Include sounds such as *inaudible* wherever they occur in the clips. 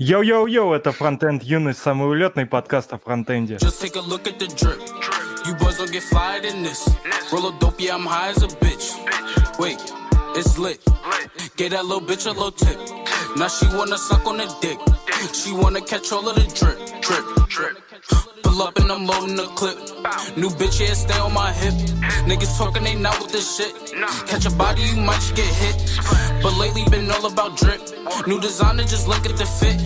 Йоу-йоу-йоу, это Фронтенд Юность, самый улетный подкаст о фронтенде. Just take a look at the drip. You boys don't get fired in this. Roll a dope, yeah, I'm high as a bitch. Wait, it's lit. Get that little bitch a little tip. Now she wanna suck on the dick. She wanna catch all of the drip, drip, drip. Pull up and I'm loading the clip. New bitch, yeah, stay on my hip. Niggas talking, they not with this shit. Catch a body, you might just get hit. But lately been all about drip. New designer, just look at the fit.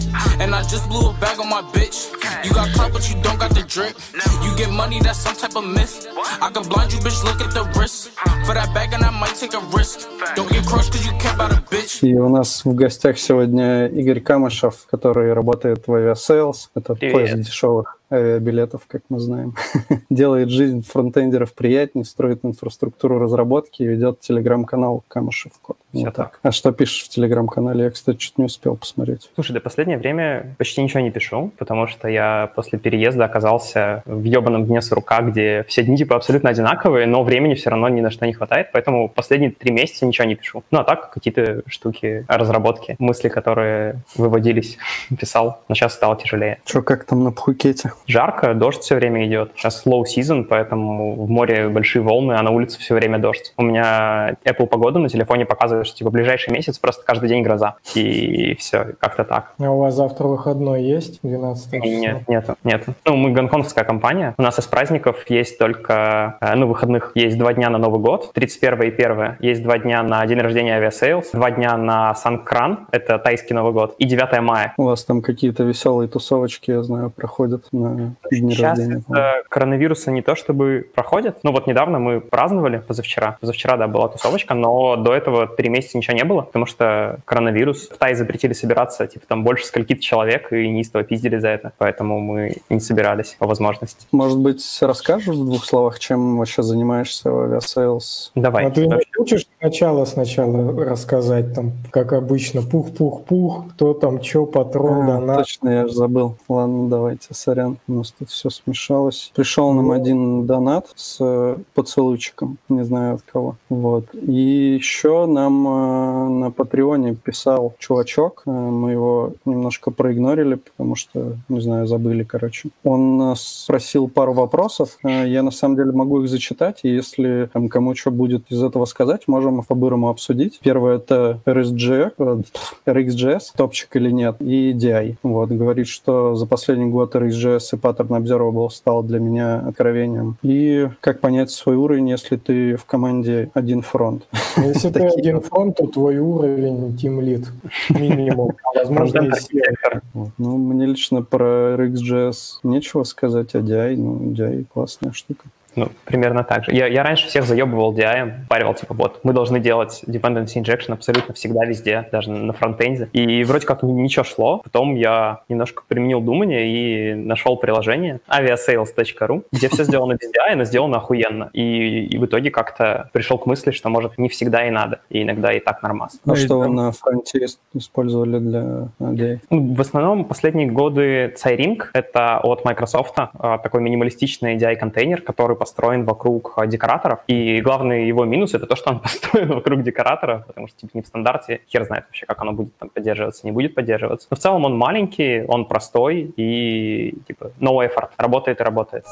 And I just blew a bag on my bitch. You got clout, but you don't got the drip. You get money, that's some type of myth. I can blind you, bitch, look at the wrist. For that bag, and I might take a risk. Don't get crushed, cause you kept out a bitch. И у нас в гостях сегодня Игорь Камышев, который работает в Aviasales. Это Привет. поиск дешевых авиабилетов, как мы знаем. *laughs* Делает жизнь фронтендеров приятнее, строит инфраструктуру разработки и ведет телеграм-канал Камышев Код. Всё Вот так. А что пишешь в телеграм-канале? Я, кстати, чуть не успел посмотреть. Слушай, да последнее время почти ничего не пишу, потому что я после переезда оказался в ебаном дне сурка, где все дни типа абсолютно одинаковые, но времени все равно ни на что не хватает, поэтому последние три месяца ничего не пишу. Ну а так какие-то штуки, разработки, мысли, которые выводились, *laughs* писал, но сейчас стало тяжелее. Что, как там на Пхукете? Жарко, дождь все время идет. Сейчас slow season, поэтому в море большие волны, а на улице все время дождь. У меня Apple погода на телефоне показывает, что типа ближайший месяц просто каждый день гроза. И все, как-то так. А у вас завтра выходной есть? 12 число? Нет, нету, нету. Ну, мы гонконгская компания. У нас из праздников есть только, э, ну, выходных есть два дня на Новый год, 31 и 1. Есть два дня на день рождения Aviasales, два дня на Сонгкран, это тайский Новый год, и 9 мая. У вас там какие-то веселые тусовочки, я знаю, проходят на дни Сейчас рождения. это коронавируса не то чтобы проходят. Ну вот недавно мы праздновали, позавчера. Позавчера, да, была тусовочка, но до этого три месяца ничего не было, потому что коронавирус. В Тае запретили собираться, типа там больше скольки-то человек, и неистово пиздили за это. Поэтому мы не собирались по возможности. Может быть, расскажешь в двух словах, чем вообще занимаешься в Aviasales? Давай. А ты не вообще. хочешь сначала сначала рассказать, там, как обычно, пух-пух-пух, кто там, что, патрон, А, донат? Точно, я же забыл. Ладно, давайте, сорян. У нас тут все смешалось. Пришел нам один донат с э, поцелуйчиком. Не знаю от кого. Вот. И еще нам э, на Патреоне писал чувачок. Э, Мы его немножко проигнорили, потому что, не знаю, забыли, короче. Он э, спросил пару вопросов. Э, Я на самом деле могу их зачитать. И если там, кому что будет из этого сказать, можем по-бырому обсудить. Первое это RSG, RxJS, топчик или нет, и DI. Вот, говорит, что за последний год RxJS и Pattern Observable стал для меня откровением. И как понять свой уровень, если ты в команде один фронт? Если *laughs* ты один фронт, то твой уровень Team Lead минимум. *laughs* А возможно. Ну, мне лично про RxJS нечего сказать, а DI, ну, DI классная штука. Ну, примерно так же. Я, я раньше всех заебывал DI, парил, типа, вот, мы должны делать dependency injection абсолютно всегда, везде, даже на фронтенде. И вроде как ни- ничего шло. Потом я немножко применил думание и нашел приложение aviasales.ru, где все сделано без DI, но сделано охуенно. И, и в итоге как-то пришел к мысли, что, может, не всегда и надо, и иногда и так нормас. А Ну что вы там- на фронте использовали для DI? Ну, В основном последние годы Cyring — это от Microsoft а, такой минималистичный DI-контейнер, который построен вокруг декораторов. И главный его минус — это то, что он *laughs* построен вокруг декоратора, потому что типа не в стандарте. Хер знает вообще, как оно будет там поддерживаться, не будет поддерживаться. Но в целом он маленький, он простой и типа no effort. Работает и работает.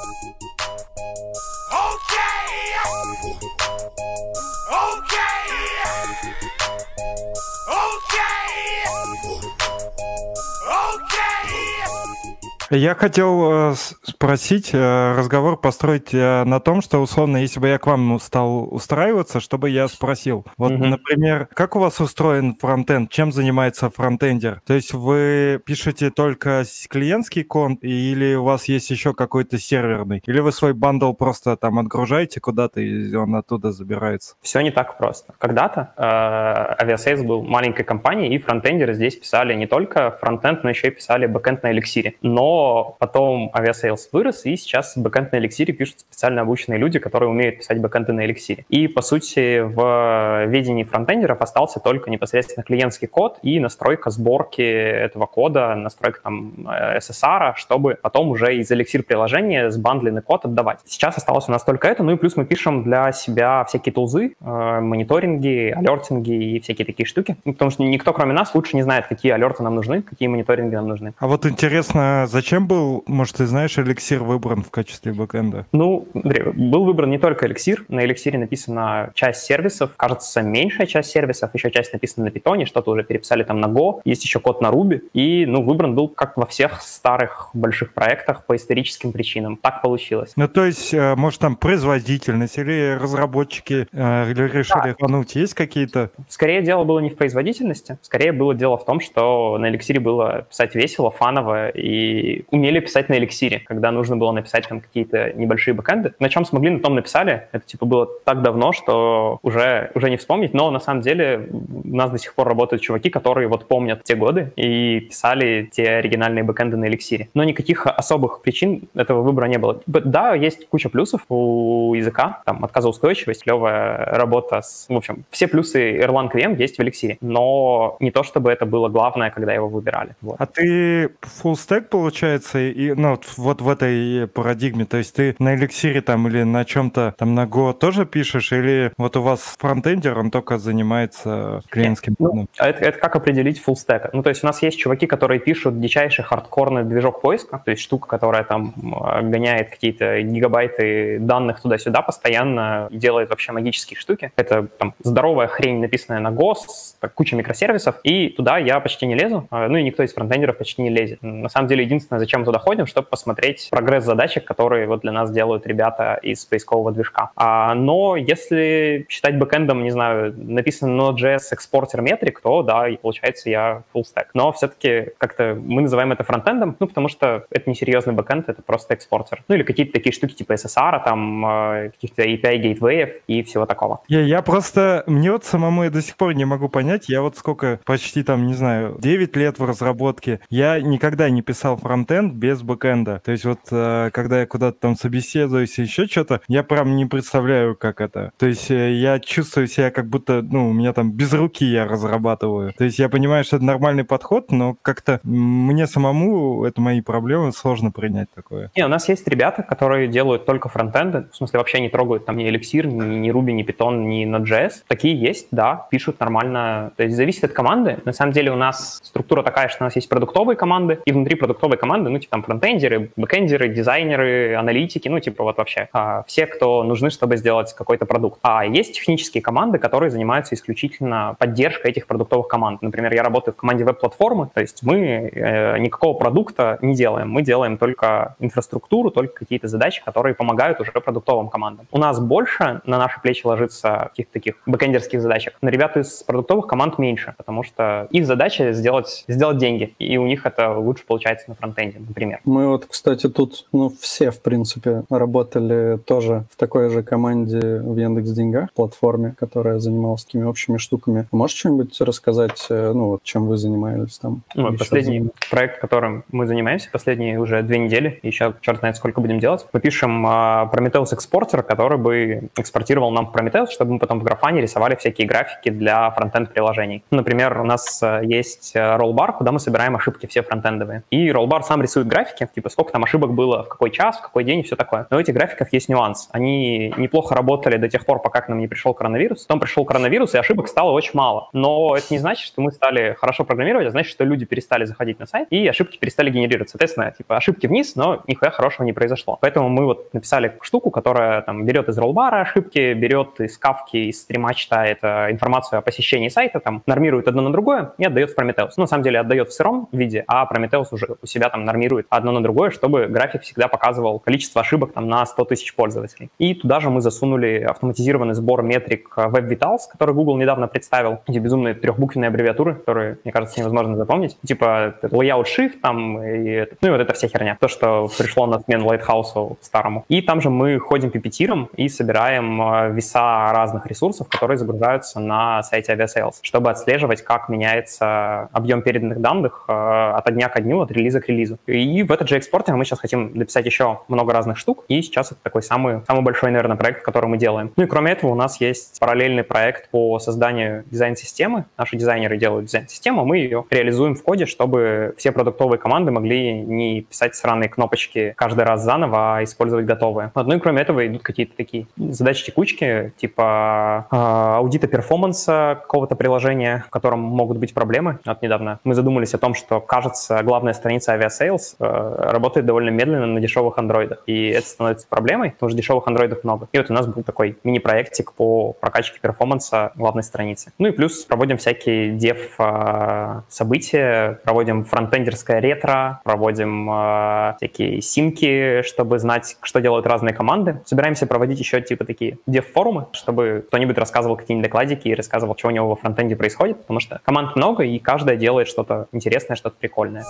Я хотел э, спросить, э, разговор построить э, на том, что, условно, если бы я к вам стал устраиваться, чтобы я спросил. Вот, Мгм. например, как у вас устроен фронтенд? Чем занимается фронтендер? То есть вы пишете только клиентский код или у вас есть еще какой-то серверный? Или вы свой bundle просто там отгружаете куда-то и он оттуда забирается? Все не так просто. Когда-то э, Aviasales был маленькой компанией, и фронтендеры здесь писали не только фронтенд, но еще и писали бэкенд на эликсире. Но Потом Aviasales вырос, и сейчас бэкэнд на Elixir пишут специально обученные люди, которые умеют писать бэкэнды на Elixir. И, по сути, в ведении фронтендеров остался только непосредственно клиентский код и настройка сборки этого кода, настройка там SSR, чтобы потом уже из Elixir приложения сбандленный код отдавать. Сейчас осталось у нас только это, ну и плюс мы пишем для себя всякие тулзы, э, мониторинги, алертинги и всякие такие штуки, ну, потому что никто, кроме нас, лучше не знает, какие алерты нам нужны, какие мониторинги нам нужны. А вот интересно, зачем был, может, ты знаешь, эликсир выбран в качестве бэкэнда? Ну, был выбран не только эликсир, на эликсире написана часть сервисов, кажется, меньшая часть сервисов, еще часть написана на питоне, что-то уже переписали там на Go, есть еще код на Ruby, и, ну, выбран был как во всех старых больших проектах по историческим причинам. Так получилось. Ну, то есть, э, может, там производительность или разработчики э, решили да. Есть какие-то? Скорее дело было не в производительности, скорее было дело в том, что на эликсире было писать весело, фаново, и умели писать на эликсире, когда нужно было написать там какие-то небольшие бэкэнды. На чем смогли, на том написали. Это типа было так давно, что уже, уже не вспомнить, но на самом деле у нас до сих пор работают чуваки, которые вот помнят те годы и писали те оригинальные бэкэнды на эликсире. Но никаких особых причин этого выбора не было. Да, есть куча плюсов у языка, там отказоустойчивость, клевая работа с... В общем, все плюсы Erlang VM есть в эликсире, но не то, чтобы это было главное, когда его выбирали. Вот. А ты full stack, получается, и, ну, вот в этой парадигме, то есть ты на эликсире там или на чем-то там на Go тоже пишешь, или вот у вас фронтендер, он только занимается клиентским ну, это, это как определить full stack? Ну, то есть у нас есть чуваки, которые пишут дичайший хардкорный движок поиска, то есть штука, которая там гоняет какие-то гигабайты данных туда-сюда постоянно, делает вообще магические штуки. Это там здоровая хрень, написанная на Go, с кучей микросервисов, и туда я почти не лезу, а, ну и никто из фронтендеров почти не лезет. На самом деле, единственное, зачем мы туда ходим, чтобы посмотреть прогресс задачек, которые вот для нас делают ребята из поискового движка. А, но если считать бэкэндом, не знаю, написан Node.js экспортер метрик, то да, и получается я full stack. Но все-таки как-то мы называем это фронтендом, ну потому что это не серьезный бэкэнд, это просто экспортер. Ну или какие-то такие штуки типа SSR, там э, каких-то API гейтвеев и всего такого. Я, я просто, мне вот самому я до сих пор не могу понять, я вот сколько, почти там, не знаю, 9 лет в разработке, я никогда не писал фронтенд без бэкэнда. То есть вот э, когда я куда-то там собеседуюсь и еще что-то, я прям не представляю, как это. То есть э, я чувствую себя как будто, ну, у меня там без руки я разрабатываю. То есть я понимаю, что это нормальный подход, но как-то мне самому это мои проблемы, сложно принять такое. Не, у нас есть ребята, которые делают только фронтенды, в смысле вообще не трогают там ни Elixir, ни, ни Ruby, ни Python, ни Node.js. Такие есть, да, пишут нормально. То есть зависит от команды. На самом деле у нас структура такая, что у нас есть продуктовые команды, и внутри продуктовой команды, ну, типа там фронтендеры, бэкендеры, дизайнеры, аналитики, ну, типа вот вообще а, все, кто нужны, чтобы сделать какой-то продукт. А есть технические команды, которые занимаются исключительно поддержкой этих продуктовых команд. Например, я работаю в команде веб-платформы, то есть мы э, никакого продукта не делаем, мы делаем только инфраструктуру, только какие-то задачи, которые помогают уже продуктовым командам. У нас больше на наши плечи ложится каких-то таких бэкендерских задачек. На ребят из продуктовых команд меньше, потому что их задача сделать, сделать деньги, и у них это лучше получается на фронтенде, например. Мы вот, кстати, тут, ну, все, в принципе, работали тоже в такой же команде в Яндекс Деньгах, платформе, которая занималась такими общими штуками. Можешь что-нибудь рассказать, э, ну, вот, чем вы занимались там? Ну, последний проект, которым мы занимаемся, последние уже две недели, еще черт знает, сколько будем делать. Мы пишем uh, Prometheus экспортер, который бы экспортировал нам в Prometheus, чтобы мы потом в графане рисовали всякие графики для фронтенд-приложений. Например, у нас uh, есть роллбар, куда мы собираем ошибки все фронтендовые. И роллбар сам рисует графики, типа сколько там ошибок было, в какой час, в какой день и все такое. Но у этих графиков есть нюанс. Они неплохо работали до тех пор, пока к нам не пришел коронавирус. Потом пришел коронавирус, и ошибок стало очень мало. Но это не значит, что мы стали хорошо программировать, а значит, что люди перестали заходить на сайт, и ошибки перестали генерироваться. Соответственно, типа ошибки вниз, но нихуя хорошего не произошло. Поэтому мы вот написали штуку, которая там берет из роллбара ошибки, берет из кавки, из стрима читает э, информацию о посещении сайта, там нормирует одно на другое и отдает в Prometheus. Ну, на самом деле отдает в сыром виде, а Prometheus уже у себя там нормирует одно на другое, чтобы график всегда показывал количество ошибок там на 100 тысяч пользователей. И туда же мы засунули автоматизированный сбор метрик Web Vitals, который Google недавно представил. Эти безумные трехбуквенные аббревиатуры, которые, мне кажется, невозможно запомнить. Типа layout shift там, и, ну и вот эта вся херня. То, что пришло на смену Lighthouse старому. И там же мы ходим пипетиром и собираем э, веса разных ресурсов, которые загружаются на сайте Aviasales, чтобы отслеживать, как меняется объем переданных данных э, от дня ко дню, от релиза к релизу. Релизу. И в этот же экспортер мы сейчас хотим написать еще много разных штук, и сейчас это такой самый, самый большой, наверное, проект, который мы делаем. Ну и кроме этого у нас есть параллельный проект по созданию дизайн-системы. Наши дизайнеры делают дизайн-систему, мы ее реализуем в коде, чтобы все продуктовые команды могли не писать сраные кнопочки каждый раз заново, а использовать готовые. Ну и кроме этого идут какие-то такие задачи-текучки, типа э, аудита перформанса какого-то приложения, в котором могут быть проблемы. Вот недавно мы задумались о том, что, кажется, главная страница Aviasales э, работает довольно медленно на дешевых андроидах, и это становится проблемой, потому что дешевых андроидов много. И вот у нас был такой мини-проектик по прокачке перформанса главной страницы. Ну и плюс проводим всякие дев э, события, проводим фронтендерское ретро, проводим э, всякие симки, чтобы знать, что делают разные команды. Собираемся проводить еще типа такие дев-форумы, чтобы кто-нибудь рассказывал какие-нибудь докладики и рассказывал, что у него во фронтенде происходит, потому что команд много, и каждая делает что-то интересное, что-то прикольное.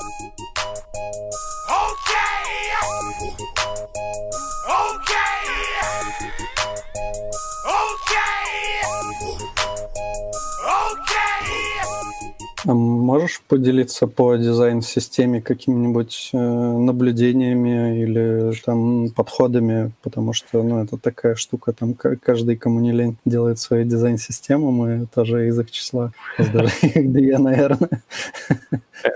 Okay. А можешь поделиться по дизайн-системе какими-нибудь э, наблюдениями или там подходами, потому что ну, это такая штука, там каждый, кому не лень, делает свою дизайн-систему, мы тоже из их числа, даже *laughs* две, наверное.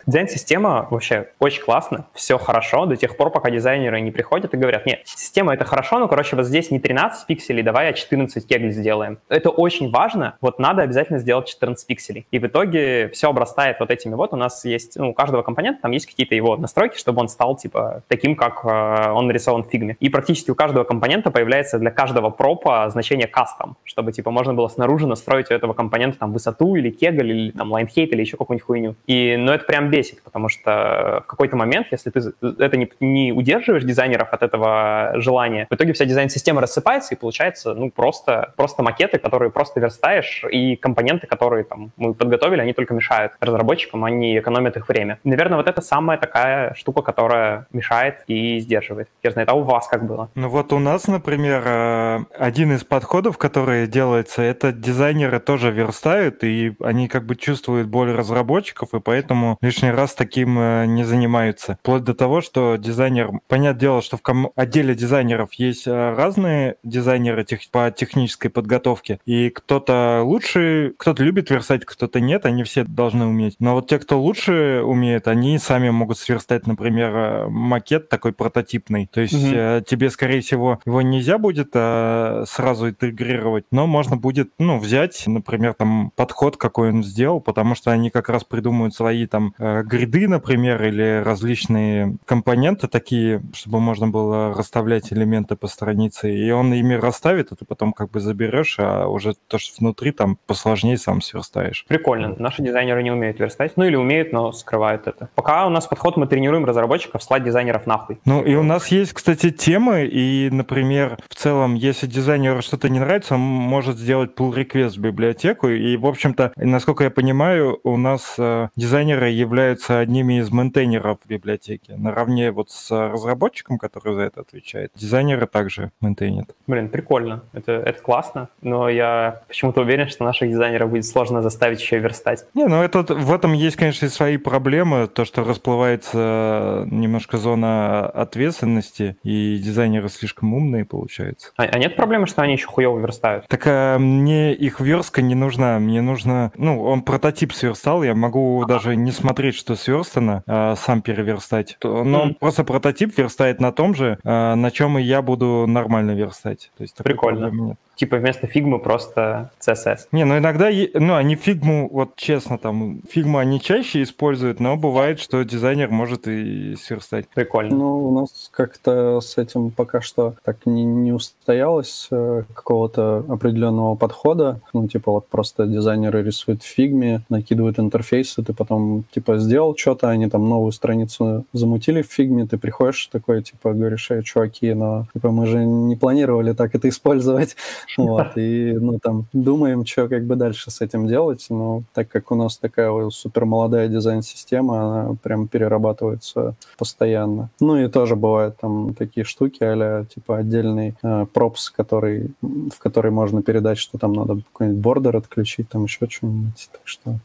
Дизайн-система вообще очень классно, все хорошо до тех пор, пока дизайнеры не приходят и говорят, нет, система это хорошо, но, короче, вот здесь не 13 пикселей, давай а 14 кегль сделаем. Это очень важно, вот надо обязательно сделать 14 пикселей. И в итоге все обрастает вот этими вот, у нас есть, ну, у каждого компонента там есть какие-то его настройки, чтобы он стал, типа, таким, как э, он нарисован в фигме. И практически у каждого компонента появляется для каждого пропа значение custom, чтобы, типа, можно было снаружи настроить у этого компонента там высоту или кегль, или там line-height, или еще какую-нибудь хуйню. И, ну, это прям бесит, потому что в какой-то момент, если ты это не, не удерживаешь дизайнеров от этого желания, в итоге вся дизайн-система рассыпается, и получается, ну, просто, просто макеты, которые просто верстаешь, и компоненты, которые там мы подготовили, они только мешают разработчикам, они экономят их время. Наверное, вот это самая такая штука, которая мешает и сдерживает. Я знаю, а у вас как было? Ну вот у нас, например, э, один из подходов, который делается, это дизайнеры тоже верстают, и они как бы чувствуют боль разработчиков, и поэтому лишний раз таким э, не занимаются. Вплоть до того, что дизайнер... Понятное дело, что в ком... отделе дизайнеров есть э, разные дизайнеры тех... по технической подготовке, и кто-то лучше, кто-то любит верстать, кто-то нет, они все должны уметь. Но вот те, кто лучше умеет, они сами могут сверстать, например, э, макет такой прототипный. То есть угу. тебе, скорее всего, его нельзя будет а, сразу интегрировать, но можно будет, ну, взять, например, там подход, какой он сделал, потому что они как раз придумают свои там гриды, например, или различные компоненты такие, чтобы можно было расставлять элементы по странице, и он ими расставит, а ты потом как бы заберешь, а уже то, что внутри там посложнее сам сверстаешь. Прикольно. Наши дизайнеры не умеют верстать. Ну или умеют, но скрывают это. Пока у нас подход, мы тренируем разработчиков слать дизайнеров нахуй. Ну и у нас есть, кстати, темы, и, например, в целом, если дизайнеру что-то не нравится, он может сделать pull request в библиотеку, и, в общем-то, насколько я понимаю, у нас э, дизайнеры являются одними из мейнтейнеров библиотеки, наравне вот с разработчиком, который за это отвечает. Дизайнеры также мейнтейнят. Блин, прикольно. Это, это классно, но я почему-то уверен, что наших дизайнеров будет сложно заставить еще верстать. Не, ну это, в этом есть, конечно, и свои проблемы. То, что расплывается немножко зона ответственности, и дизайнеры слишком умные, получается. А, а нет проблемы, что они еще хуево верстают? Так а, мне их верстка не нужна. Мне нужно... Ну, он прототип сверстал, я могу даже не смотреть, что сверстано, а сам переверстать. Но mm. он просто прототип верстает на том же, а, на чем и я буду нормально верстать. То есть Прикольно. Нет типа вместо фигмы просто CSS. Не, ну иногда, ну они фигму, вот честно, там, фигму они чаще используют, но бывает, что дизайнер может и сверстать. Прикольно. Ну, у нас как-то с этим пока что так не, не устоялось э, какого-то определенного подхода. Ну, типа вот просто дизайнеры рисуют в фигме, накидывают интерфейсы, ты потом, типа, сделал что-то, они там новую страницу замутили в фигме, ты приходишь такой, типа, говоришь, эй, чуваки, но, типа, мы же не планировали так это использовать Вот, и, ну, там, думаем, что как бы дальше с этим делать, но так как у нас такая супер молодая дизайн-система, она прям перерабатывается постоянно. Ну, и тоже бывают там такие штуки, а типа отдельный э, пропс, который, в который можно передать, что там надо какой-нибудь бордер отключить, там еще что-нибудь. Так что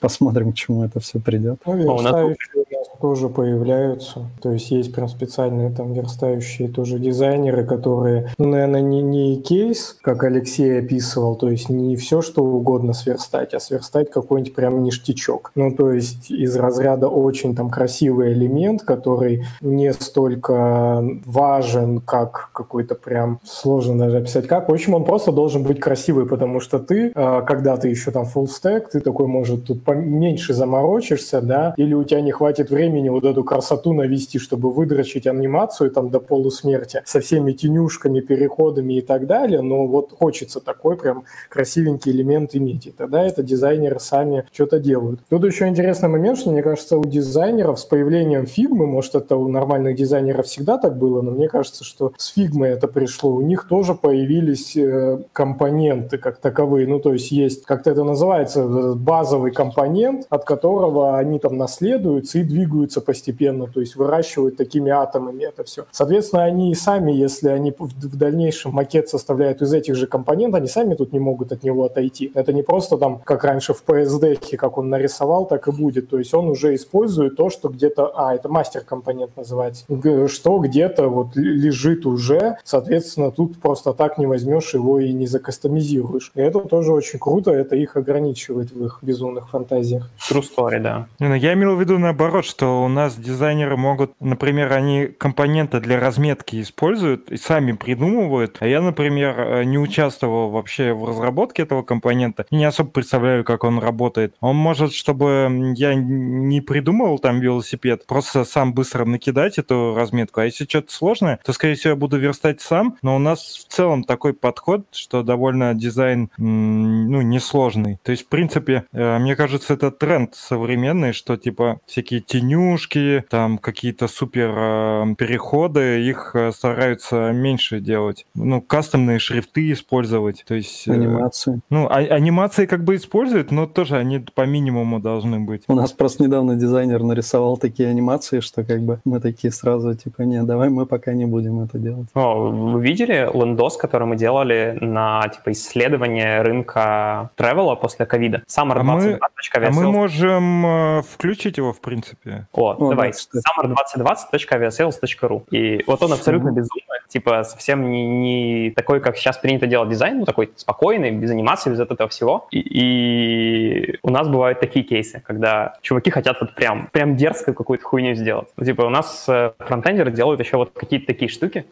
посмотрим, к чему это все придет. Ну, верстающие у нас тоже появляются. То есть есть прям специальные там верстающие тоже дизайнеры, которые, ну, наверное, не, не кейс, как Алексей описывал, то есть не все, что угодно сверстать, а сверстать какой-нибудь прям ништячок. Ну, то есть из разряда очень там красивый элемент, который не столько важен, как какой-то прям сложно даже описать как. В общем, он просто должен быть красивый, потому что ты, а, когда ты еще там full stack, ты такой, может, тут поменьше заморочишься, да, или у тебя не хватит времени вот эту красоту навести, чтобы выдрочить анимацию там до полусмерти со всеми тенюшками, переходами и так далее, но вот хочется такой прям красивенький элемент иметь, и тогда это дизайнеры сами что-то делают. Тут еще интересный момент, что, мне кажется, у дизайнеров с появлением фигмы, может, это у нормальных дизайнеров всегда так было, но мне кажется, что с фигмой это пришло, у них тоже появились э, компоненты как таковые, ну, то есть есть, как-то это называется, базовый компонент, от которого они там наследуются и двигаются постепенно, то есть выращивают такими атомами это все. Соответственно, они и сами, если они в дальнейшем макет составляют из этих же компонентов, они сами тут не могут от него отойти. Это не просто там, как раньше в PSD, как он нарисовал, так и будет. То есть он уже использует то, что где-то, а, это мастер-компонент называется, что где-то вот лежит уже, соответственно, тут просто так не возьмешь его и не закастомизируешь. И это тоже очень круто, это их ограничивает в их безумных фантазиях. True story, да. Ну, я имел в виду наоборот, что у нас дизайнеры могут, например, они компоненты для разметки используют и сами придумывают, а я, например, э, не участвовал вообще в разработке этого компонента не особо представляю, как он работает. Он может, чтобы я не придумывал там велосипед, просто сам быстро накидать эту разметку, а если что-то сложное, то, скорее всего, я буду верстать сам, но у нас в целом такой подход, что довольно дизайн, ну, несложный. То есть, в принципе, э, мне кажется, это тренд современный, что, типа, всякие тенюшки, там, какие-то супер э, переходы, их э, стараются меньше делать. Ну, кастомные шрифты использовать, то есть... Анимации. Ну, а, анимации как бы используют, но тоже они по минимуму должны быть. У нас просто недавно дизайнер нарисовал такие анимации, что как бы мы такие сразу, типа, не, давай мы пока не будем это делать. О, вы видели лендос, который мы делали на, типа, исследование рынка тревела после ковида? Summer а мы, а мы можем э, включить его, в принципе. О, О давай. Да, summer2020.aviasales.ru И вот он абсолютно безумный, типа совсем не, не такой, как сейчас принято делать дизайн, ну такой спокойный, без анимации, без этого всего. И, и у нас бывают такие кейсы, когда чуваки хотят вот прям, прям дерзко какую-то хуйню сделать. Ну, типа у нас э, фронтендеры делают еще вот какие-то такие штуки,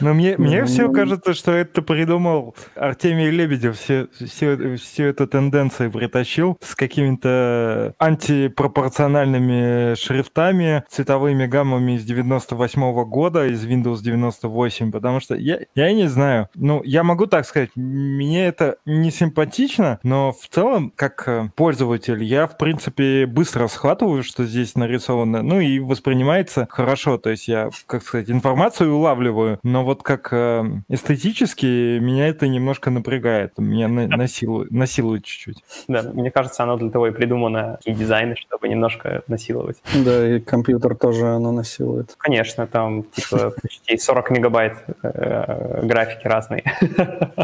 но мне, мне все кажется, что это придумал Артемий Лебедев, все, все, всю эту тенденцию притащил с какими-то антипропорциональными шрифтами, цветовыми гаммами из 98 -го года, из Windows 98, потому что я, я не знаю. Ну, я могу так сказать, мне это не симпатично, но в целом, как э, пользователь, я, в принципе, быстро схватываю, что здесь нарисовано, ну и воспринимается хорошо, то есть я, как сказать, информацию улавливаю, но вот как э, эстетически меня это немножко напрягает, меня на, насилует, насилует чуть-чуть. Да, мне кажется, оно для того и придумано, такие дизайны, чтобы немножко насиловать. Да, и компьютер тоже оно насилует. Конечно, там типа *laughs* почти 40 мегабайт э, графики разные. *laughs*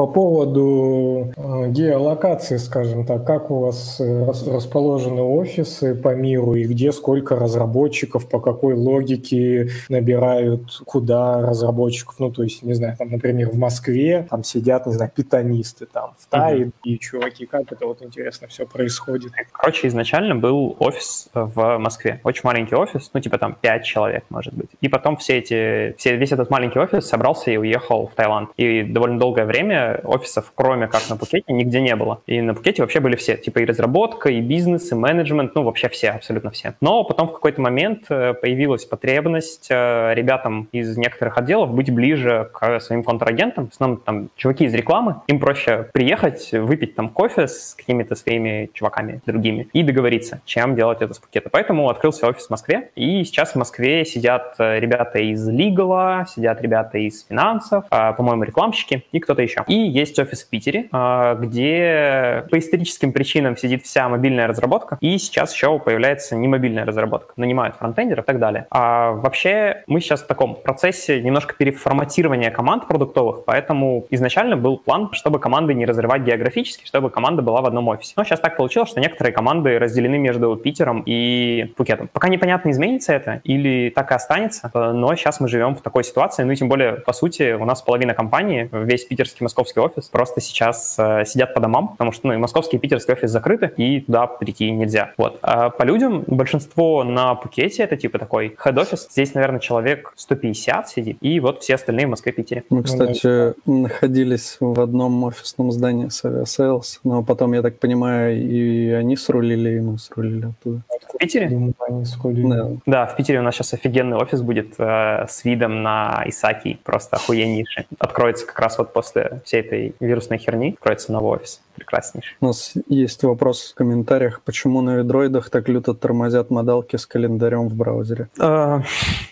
По поводу э, геолокации, скажем так, как у вас э, расположены офисы по миру и где сколько разработчиков, по какой логике набирают, куда разработчиков, ну, то есть, не знаю, там, например, в Москве там сидят, не знаю, питанисты, там, в Тае угу. и чуваки, как это вот интересно все происходит? Короче, изначально был офис в Москве, очень маленький офис, ну, типа там 5 человек, может быть. И потом все эти, все, весь этот маленький офис собрался и уехал в Таиланд. И довольно долгое время офисов, кроме как на Пукете, нигде не было. И на Пукете вообще были все, типа и разработка, и бизнес, и менеджмент, ну вообще все, абсолютно все. Но потом в какой-то момент э, появилась потребность э, ребятам из некоторых отделов быть ближе к своим контрагентам, в основном там чуваки из рекламы, им проще приехать, выпить там кофе с какими-то своими чуваками другими и договориться, чем делать это с Пукета. Поэтому открылся офис в Москве, и сейчас в Москве сидят э, ребята из Лигала, сидят ребята из финансов, по-моему, рекламщики и кто-то еще. И есть офис в Питере, где по историческим причинам сидит вся мобильная разработка, и сейчас еще появляется не мобильная разработка, нанимают фронтендеров и так далее. А вообще мы сейчас в таком процессе немножко переформатирования команд продуктовых, поэтому изначально был план, чтобы команды не разрывать географически, чтобы команда была в одном офисе. Но сейчас так получилось, что некоторые команды разделены между Питером и Пукетом. Пока непонятно, изменится это или так и останется, но сейчас мы живем в такой ситуации, ну и тем более, по сути, у нас половина компании, весь питерский, московский офис просто сейчас э, сидят по домам, потому что ну, и московский, и питерский офис закрыты, и туда прийти нельзя. Вот. А по людям большинство на Пукете, это типа такой head офис, здесь, наверное, человек 150 сидит, и вот все остальные в Москве, Питере. Мы, кстати, находились в одном офисном здании с Aviasales, но потом, я так понимаю, и они срулили, и мы срулили оттуда. В Питере? Думаю, они срулили. Да. Да, в Питере у нас сейчас офигенный офис будет э, с видом на Исаакий, просто охуеннейший. Откроется как раз вот после всей этой вирусной херни, откроется новый офис прекраснейший. У нас есть вопрос в комментариях, почему на ведроидах так люто тормозят модалки с календарем в браузере? Э,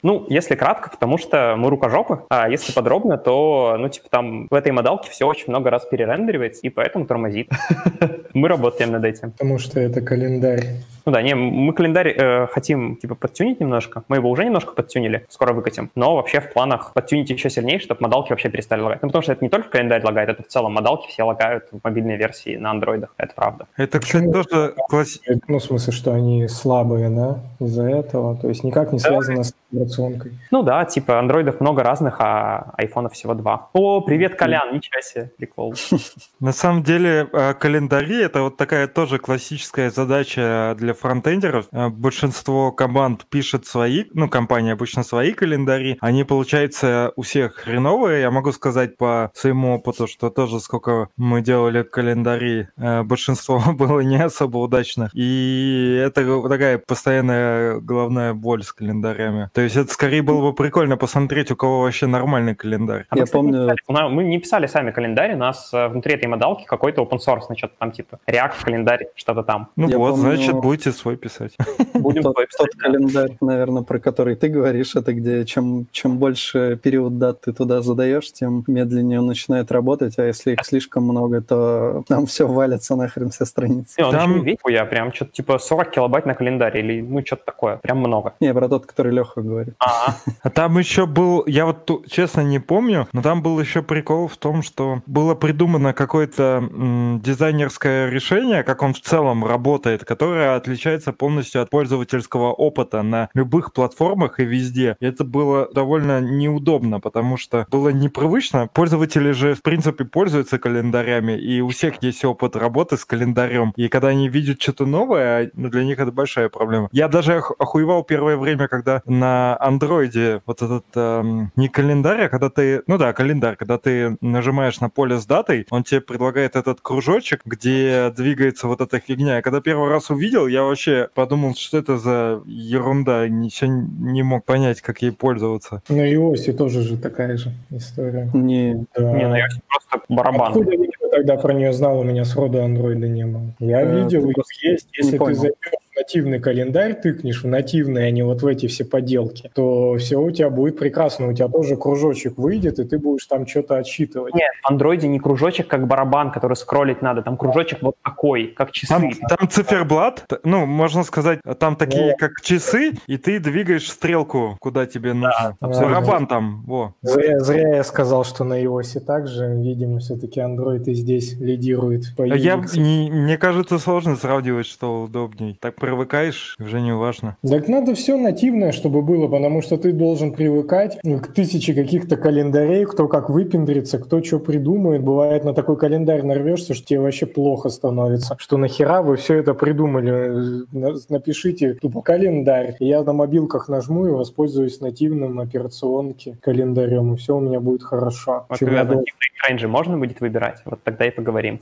ну, если кратко, потому что мы рукожопы, а если подробно, то, ну, типа там в этой модалке все очень много раз перерендеривается, и поэтому тормозит. *laughs* Мы работаем над этим. Потому что это календарь. Ну да, не, мы календарь э, хотим типа подтюнить немножко. Мы его уже немножко подтюнили, скоро выкатим. Но вообще в планах подтюнить еще сильнее, чтобы модалки вообще перестали лагать. Ну потому что это не только календарь лагает, это в целом модалки все лагают в мобильной версии на андроидах. Это правда. Это, кстати, тоже класс... Ну, в смысле, что они слабые, да, из-за этого. То есть никак не связано с операционкой. Ну да, типа андроидов много разных, а айфонов всего два. О, привет, Колян, ничего себе, прикол. *laughs* На самом деле э, календари это вот такая тоже классическая задача для фронтендеров. Э, Большинство команд пишет свои, ну, компании обычно свои календари. Они, получается, у всех хреновые. Я могу сказать по своему опыту, что тоже сколько мы делали календари, э, большинство *laughs* было не особо удачных. И это такая постоянная головная боль с календарями. То есть это скорее было бы прикольно посмотреть, у кого вообще нормальный календарь. А мы, Я кстати, не помню- писали. У нас- Мы не писали сами календарь, у нас э, внутри этой модалки какой-то open source, что-то там типа React календарь, что-то там. Ну Я вот, помню- значит, будете свой писать. *laughs* Будем Тот, свой тот писать, да. календарь, наверное, про который ты говоришь, это где чем, чем больше период дат ты туда задаешь, тем медленнее он начинает работать, а если их слишком много, то там все валится нахрен, все страницы. Не, он Там- весь я прям что-то типа 40 килобайт на календаре или ну что-то такое, прям много. Не, про тот, который Леха говорит. А, *laughs* А там еще был, я вот ту- честно не помню, но там был еще прикол в том, что было придумано какое-то м, дизайнерское решение, как он в целом работает, которое отличается полностью от пользовательского опыта на любых платформах и везде. И это было довольно неудобно, потому что было непривычно. Пользователи же, в принципе, пользуются календарями, и у всех есть опыт работы с календарем. И когда они видят что-то новое, ну, для них это большая проблема. Я даже ох- охуевал первое время, когда на андроиде вот этот эм, не календарь, а когда ты, ну да, календарь, когда ты нажимаешь на поле с датой, он тебе предлагает этот кружочек, где двигается вот эта фигня. Я когда первый раз увидел, я вообще подумал, что это за ерунда, ничего не мог понять, как ей пользоваться. На iOS тоже же такая же история. Не, Да. не, ну я просто барабан. Откуда я тогда про нее знал? У меня сроду андроида не было. Я Э, видел, их есть. Если ты зайдешь нативный календарь, тыкнешь в нативный, а не вот в эти все поделки, то все у тебя будет прекрасно. У тебя тоже кружочек выйдет, и ты будешь там что-то отсчитывать. Нет, в андроиде не кружочек, как барабан, который скроллить надо. Там кружочек вот такой, как часы. Там, там циферблат, ну, можно сказать, там такие, Да. как часы, и ты двигаешь стрелку, куда тебе нужно. абсолютно. Барабан там, во. Зря, зря я сказал, что на iOS также, видимо, все-таки Android и здесь лидирует по Я, не- мне кажется, сложно сравнивать, что удобней. Так привыкаешь, уже не важно. Так надо все нативное, чтобы было, потому что ты должен привыкать к тысяче каких-то календарей, кто как выпендрится, кто что придумает. Бывает, на такой календарь нарвешься, что тебе вообще плохо становится. Что нахера вы все это придумали? Напишите тупо календарь. Я на мобилках нажму и воспользуюсь нативным операционки календарем, и все у меня будет хорошо. Вот Чем когда я дол- нативный экран же можно будет выбирать, вот тогда и поговорим.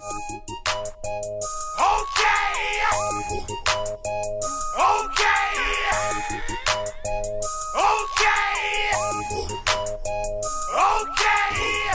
Okay. Okay. Okay.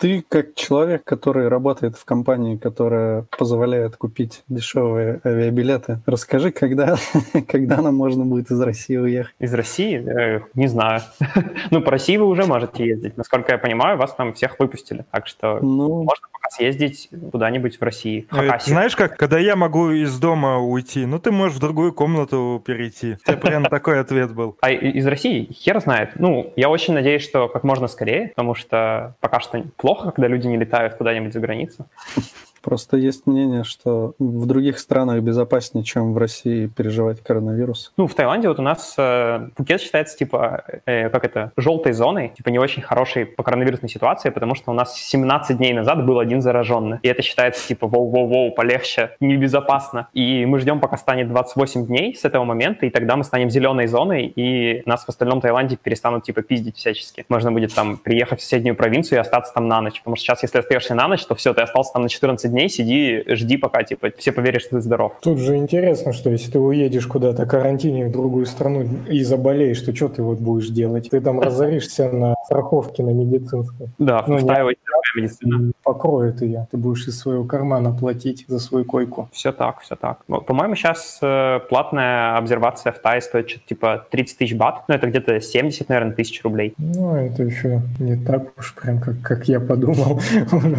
Ты как человек, который работает в компании, которая позволяет купить дешевые авиабилеты, расскажи, когда, *laughs* когда нам можно будет из России уехать? Из России? Э, не знаю. *laughs* ну, по России вы уже можете ездить. Насколько я понимаю, вас там всех выпустили. Так что Ну, можно пока съездить куда-нибудь в России. В Э, Хакасию. Знаешь как, когда я могу из дома уйти, ну ты можешь в другую комнату перейти. У тебя прям *laughs* такой ответ был. А из России хер знает. Ну, я очень надеюсь, что как можно скорее, потому что пока что плохо, когда люди не летают куда-нибудь за границу. Просто есть мнение, что в других странах безопаснее, чем в России переживать коронавирус. Ну, в Таиланде вот у нас э, Пхукет считается, типа, э, как это, желтой зоной, типа, не очень хорошей по коронавирусной ситуации, потому что у нас 17 дней назад был один зараженный. И это считается, типа, воу-воу-воу, полегче, небезопасно. И мы ждем, пока станет 28 дней с этого момента, и тогда мы станем зеленой зоной, и нас в остальном Таиланде перестанут, типа, пиздить всячески. Можно будет там приехать в соседнюю провинцию и остаться там на ночь. Потому что сейчас, если остаешься на ночь, то все, ты остался там на 14 дней, сиди, жди, пока, типа, все поверят, что ты здоров. Тут же интересно, что если ты уедешь куда-то карантине в другую страну и заболеешь, то что ты вот будешь делать? Ты там разоришься на страховке на медицинской. Да, Ну, в медицина. Покроет ее. Ты будешь из своего кармана платить за свою койку. Все так, все так. Ну, По-моему, сейчас платная обсервация в Тае стоит что-то типа 30 тысяч бат. Ну, это где-то 70, наверное, тысяч рублей. Ну, это еще не так уж прям, как, как я подумал. *laughs*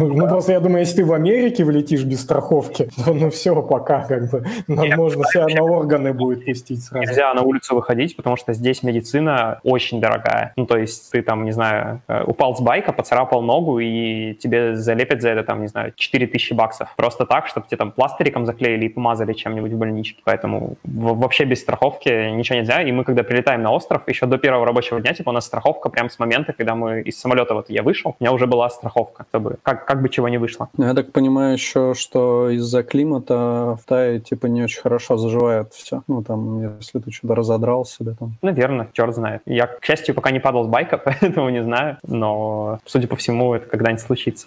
Ну, просто я думаю, если ты в Америке влетишь без страховки, *laughs* то ну все, пока как бы. Нам можно себя на органы будет пустить сразу. Нельзя на улицу выходить, потому что здесь медицина очень дорогая. Ну, то есть ты там, не знаю, э, упал с байка, поцарапал ногу, и тебе залепят за это, там, не знаю, 4 тысячи баксов. Просто так, чтобы тебе там пластыриком заклеили и помазали чем-нибудь в больничке. Поэтому вообще без страховки ничего нельзя. И мы, когда прилетаем на остров, еще до первого рабочего дня, типа, у нас страховка прям с момента, когда мы из самолета, вот я вышел, у меня уже была страховка, чтобы как, как бы чего не вышло. Ну, Я так понимаю еще, что из-за климата в Тае типа не очень хорошо заживает все. Ну, там, если ты что-то разодрал себе там. Наверное, черт знает. Я, к счастью, пока не падал с байка, *laughs* поэтому не знаю. Но, судя по всему, это когда-нибудь случится.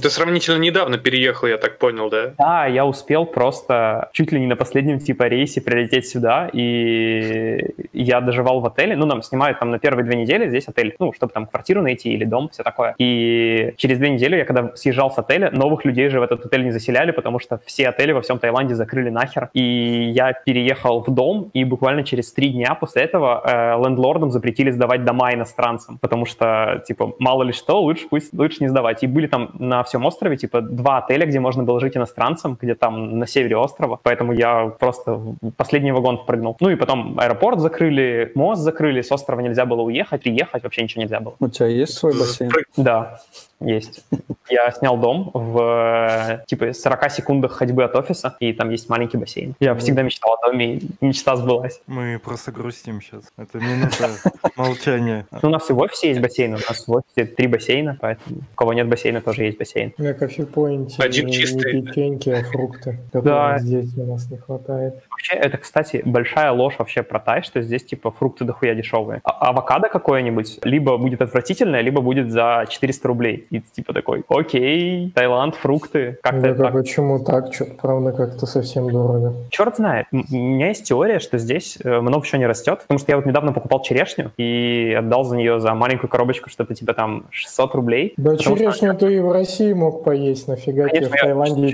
Ты сравнительно недавно переехал, я так понял, да? Да, я успел просто чуть ли не на последнем типа рейсе прилететь сюда, и я доживал в отеле. Ну, нам снимают там на первые две недели здесь отель, ну, чтобы там квартиру найти или дом, все такое. И через две недели я когда съезжал с отеля, новых людей же в этот отель не заселяли, потому что все отели во всем Таиланде закрыли нахер. И я переехал в дом, и буквально через три дня после этого э, лендлордам запретили сдавать дома иностранцам, потому что, типа, мало ли что, лучше пусть лучше не сдавать. И были там на всем острове, типа, два отеля, где можно было жить иностранцам, где там на севере острова. Поэтому я просто в последний вагон впрыгнул. Ну и потом аэропорт закрыли, мост закрыли, с острова нельзя было уехать, приехать, вообще ничего нельзя было. У тебя есть свой бассейн? Да, есть. Я снял дом в, э, типа, 40 секундах ходьбы от офиса, и там есть маленький бассейн. Я всегда мечтал о доме, и мечта сбылась. Мы просто грустим сейчас. Это минута *laughs* молчания. Ну, у нас и в офисе есть бассейн, у нас в офисе три бассейна, поэтому у кого нет бассейна, тоже есть бассейн. На кофепоинте Один не, чистый. не печеньки, а фрукты, *laughs* которых Да. здесь у нас не хватает. Вообще, это, кстати, большая ложь вообще про Тай, что здесь, типа, фрукты дохуя дешевые. А- авокадо какое-нибудь либо будет отвратительное, либо будет за 400 рублей. И ты, типа такой, окей, Таиланд, фрукты, как-то Да, так. почему так? Что-то, правда, как-то совсем дорого. Черт знает. У меня есть теория, что здесь э, много чего не растет, потому что я вот недавно покупал черешню и отдал за нее за маленькую коробочку что-то типа там 600 рублей. Да Потому что- черешню ты и в России мог поесть, нафига тебе Конечно, в я- Таиланде и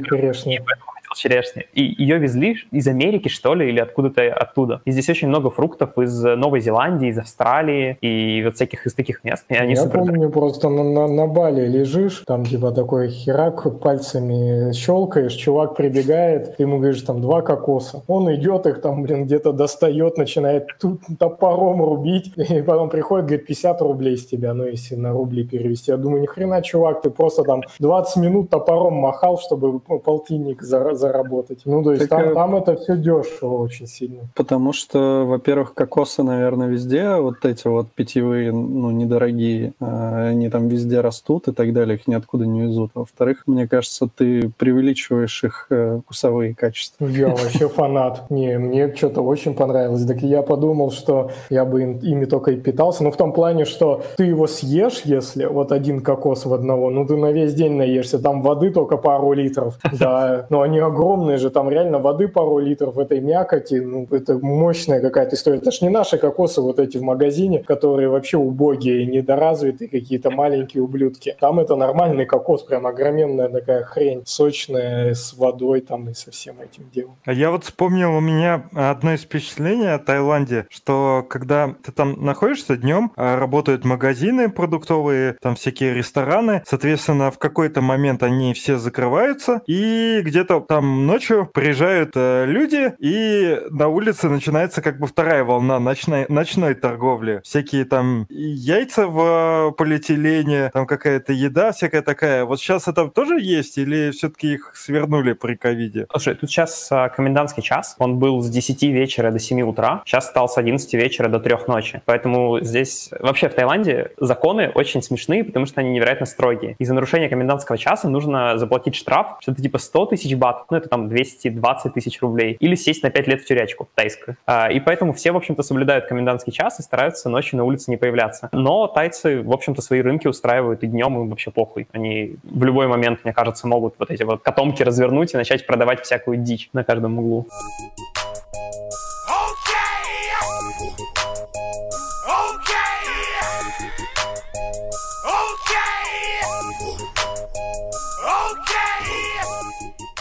черешни. И ее везли из Америки, что ли, или откуда-то оттуда. И здесь очень много фруктов из Новой Зеландии, из Австралии и вот всяких из таких мест. И они Я супер помню, просто на, на, на Бали лежишь, там типа такой херак пальцами щелкаешь, чувак прибегает, ты ему говоришь там два кокоса. Он идет их там, блин, где-то достает, начинает тут топором рубить, *laughs* и потом приходит, говорит, 50 рублей с тебя, ну если на рубли перевести. Я думаю, ни хрена, чувак, ты просто там 20 минут топором махал, чтобы ну, полтинник за- заработать. Ну, то есть Так, там, э, там это все дешево очень сильно. Потому что, во-первых, кокосы, наверное, везде, вот эти вот питьевые, ну, недорогие, а, они там везде растут и так далее, их ниоткуда не везут. Во-вторых, мне кажется, ты преувеличиваешь их э, вкусовые качества. Я вообще фанат. *laughs* Не, мне что-то очень понравилось. Так я подумал, что я бы им- ими только и питался. Ну, в том плане, что ты его съешь, если вот один кокос в одного, ну, ты на весь день наешься. Там воды только пару литров. *laughs* Да, но они огромные же. Там реально воды пару литров этой мякоти. Ну, это мощная какая-то история. Это ж не наши кокосы вот эти в магазине, которые вообще убогие недоразвитые какие-то маленькие ублюдки. Там это нормальный кокос, прям огроменная такая хрень, сочная, с водой там и со всем этим делом. А я вот вспомнил, у меня одно из впечатлений о Таиланде, что когда ты там находишься днем, а, работают магазины продуктовые, там всякие рестораны, соответственно, в какой-то момент они все закрываются, и где-то там ночью приезжают э, люди, и на улице начинается как бы вторая волна ночной, ночной торговли. Всякие там яйца в э, полиэтилене, там какая-то еда всякая такая. Вот сейчас это тоже есть, или все-таки их свернули при ковиде? Слушай, тут сейчас а, комендантский час, он был с 10 вечера до 7 утра, сейчас стал с 11 вечера до 3 ночи. Поэтому здесь, вообще в Таиланде законы очень смешные, потому что они невероятно строгие. И за нарушение комендантского часа нужно заплатить штраф, что-то типа 100 тысяч бат, ну это там 220 тысяч рублей, или сесть на 5 лет в тюрячку тайскую. А, И поэтому все, в общем-то, соблюдают комендантский час и стараются ночью на улице не появляться. Но тайцы, в общем-то, свои рынки устраивают и днем, им вообще похуй. Они в любой момент, мне кажется, могут вот эти вот котомки развернуть и начать продавать всякую дичь на каждом углу.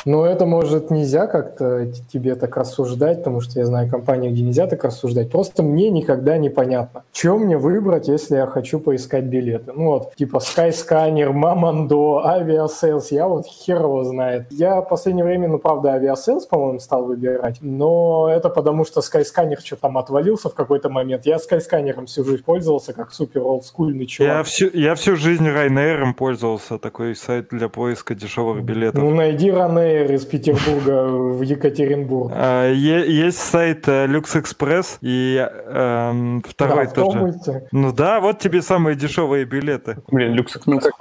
Но это, может, нельзя как-то тебе так рассуждать, потому что я знаю компании, где нельзя так рассуждать. Просто мне никогда непонятно, что мне выбрать, если я хочу поискать билеты. Ну вот, типа Skyscanner, Mamando, Aviasales, я вот хер его знает. Я в последнее время, ну, правда, Aviasales, по-моему, стал выбирать, но это потому, что Skyscanner что там отвалился в какой-то момент. Я Skyscanner всю жизнь пользовался, как супер олдскульный чувак. Я всю, я всю жизнь Ryanair пользовался, такой сайт для поиска дешевых билетов. Ну, найди Ryanair из Петербурга в Екатеринбург. А, есть сайт э, Lux Express и эм, второй Да, тоже. Ну да, вот тебе самые дешевые билеты. Блин, люкс. Ну, как-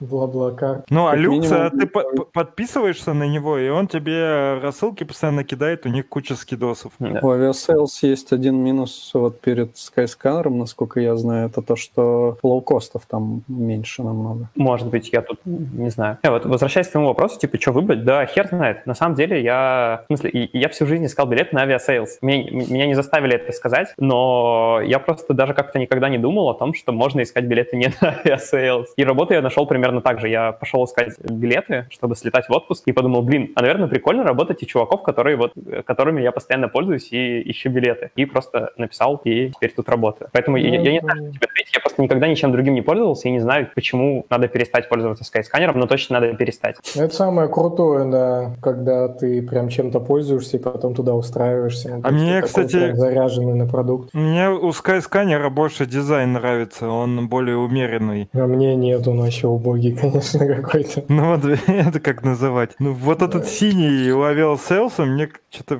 Бла-бла-кар. Ну а Люкс, а ты по- по- подписываешься на него, и он тебе рассылки постоянно кидает, у них куча скидосов. Да. У Aviasales есть один минус вот перед Skyscanner, насколько я знаю, это то, что лоукостов там меньше намного. Может быть, я тут не знаю. Э, вот возвращаясь к твоему вопросу, типа, что выбрать, да, хер знает. На самом деле, я, в смысле, и- я всю жизнь искал билет на Aviasales. Меня, меня не заставили это сказать, но я просто даже как-то никогда не думал о том, что можно искать билеты не *laughs* на Aviasales. И работу я нашел примерно так же. Я пошел искать билеты, чтобы слетать в отпуск, и подумал, блин, а, наверное, прикольно работать у чуваков, которые вот, э, которыми я постоянно пользуюсь и ищу билеты. И просто написал, и теперь тут работаю. Поэтому я, я не знаю, что тебе ответить. Я просто никогда ничем другим не пользовался и не знаю, почему надо перестать пользоваться Skyscanner ом, но точно надо перестать. Это самое крутое, да, когда ты прям чем-то пользуешься и потом туда устраиваешься. А мне, такой кстати- прям заряженный на продукт. Мне у Skyscanner больше дизайн нравится, он более умеренный. А мне нет, он вообще убогий, *laughs* конечно, какой-то. Ну вот *laughs* это как называть. Ну вот этот синий у авиаселса мне что-то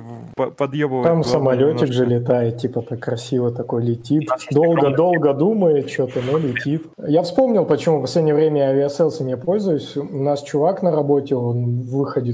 подъебывает. Там самолетик немножко. же летает, типа так красиво такой летит. Долго-долго думает что-то, но летит. Я вспомнил, почему в последнее время авиаселсами я пользуюсь. У нас чувак на работе, он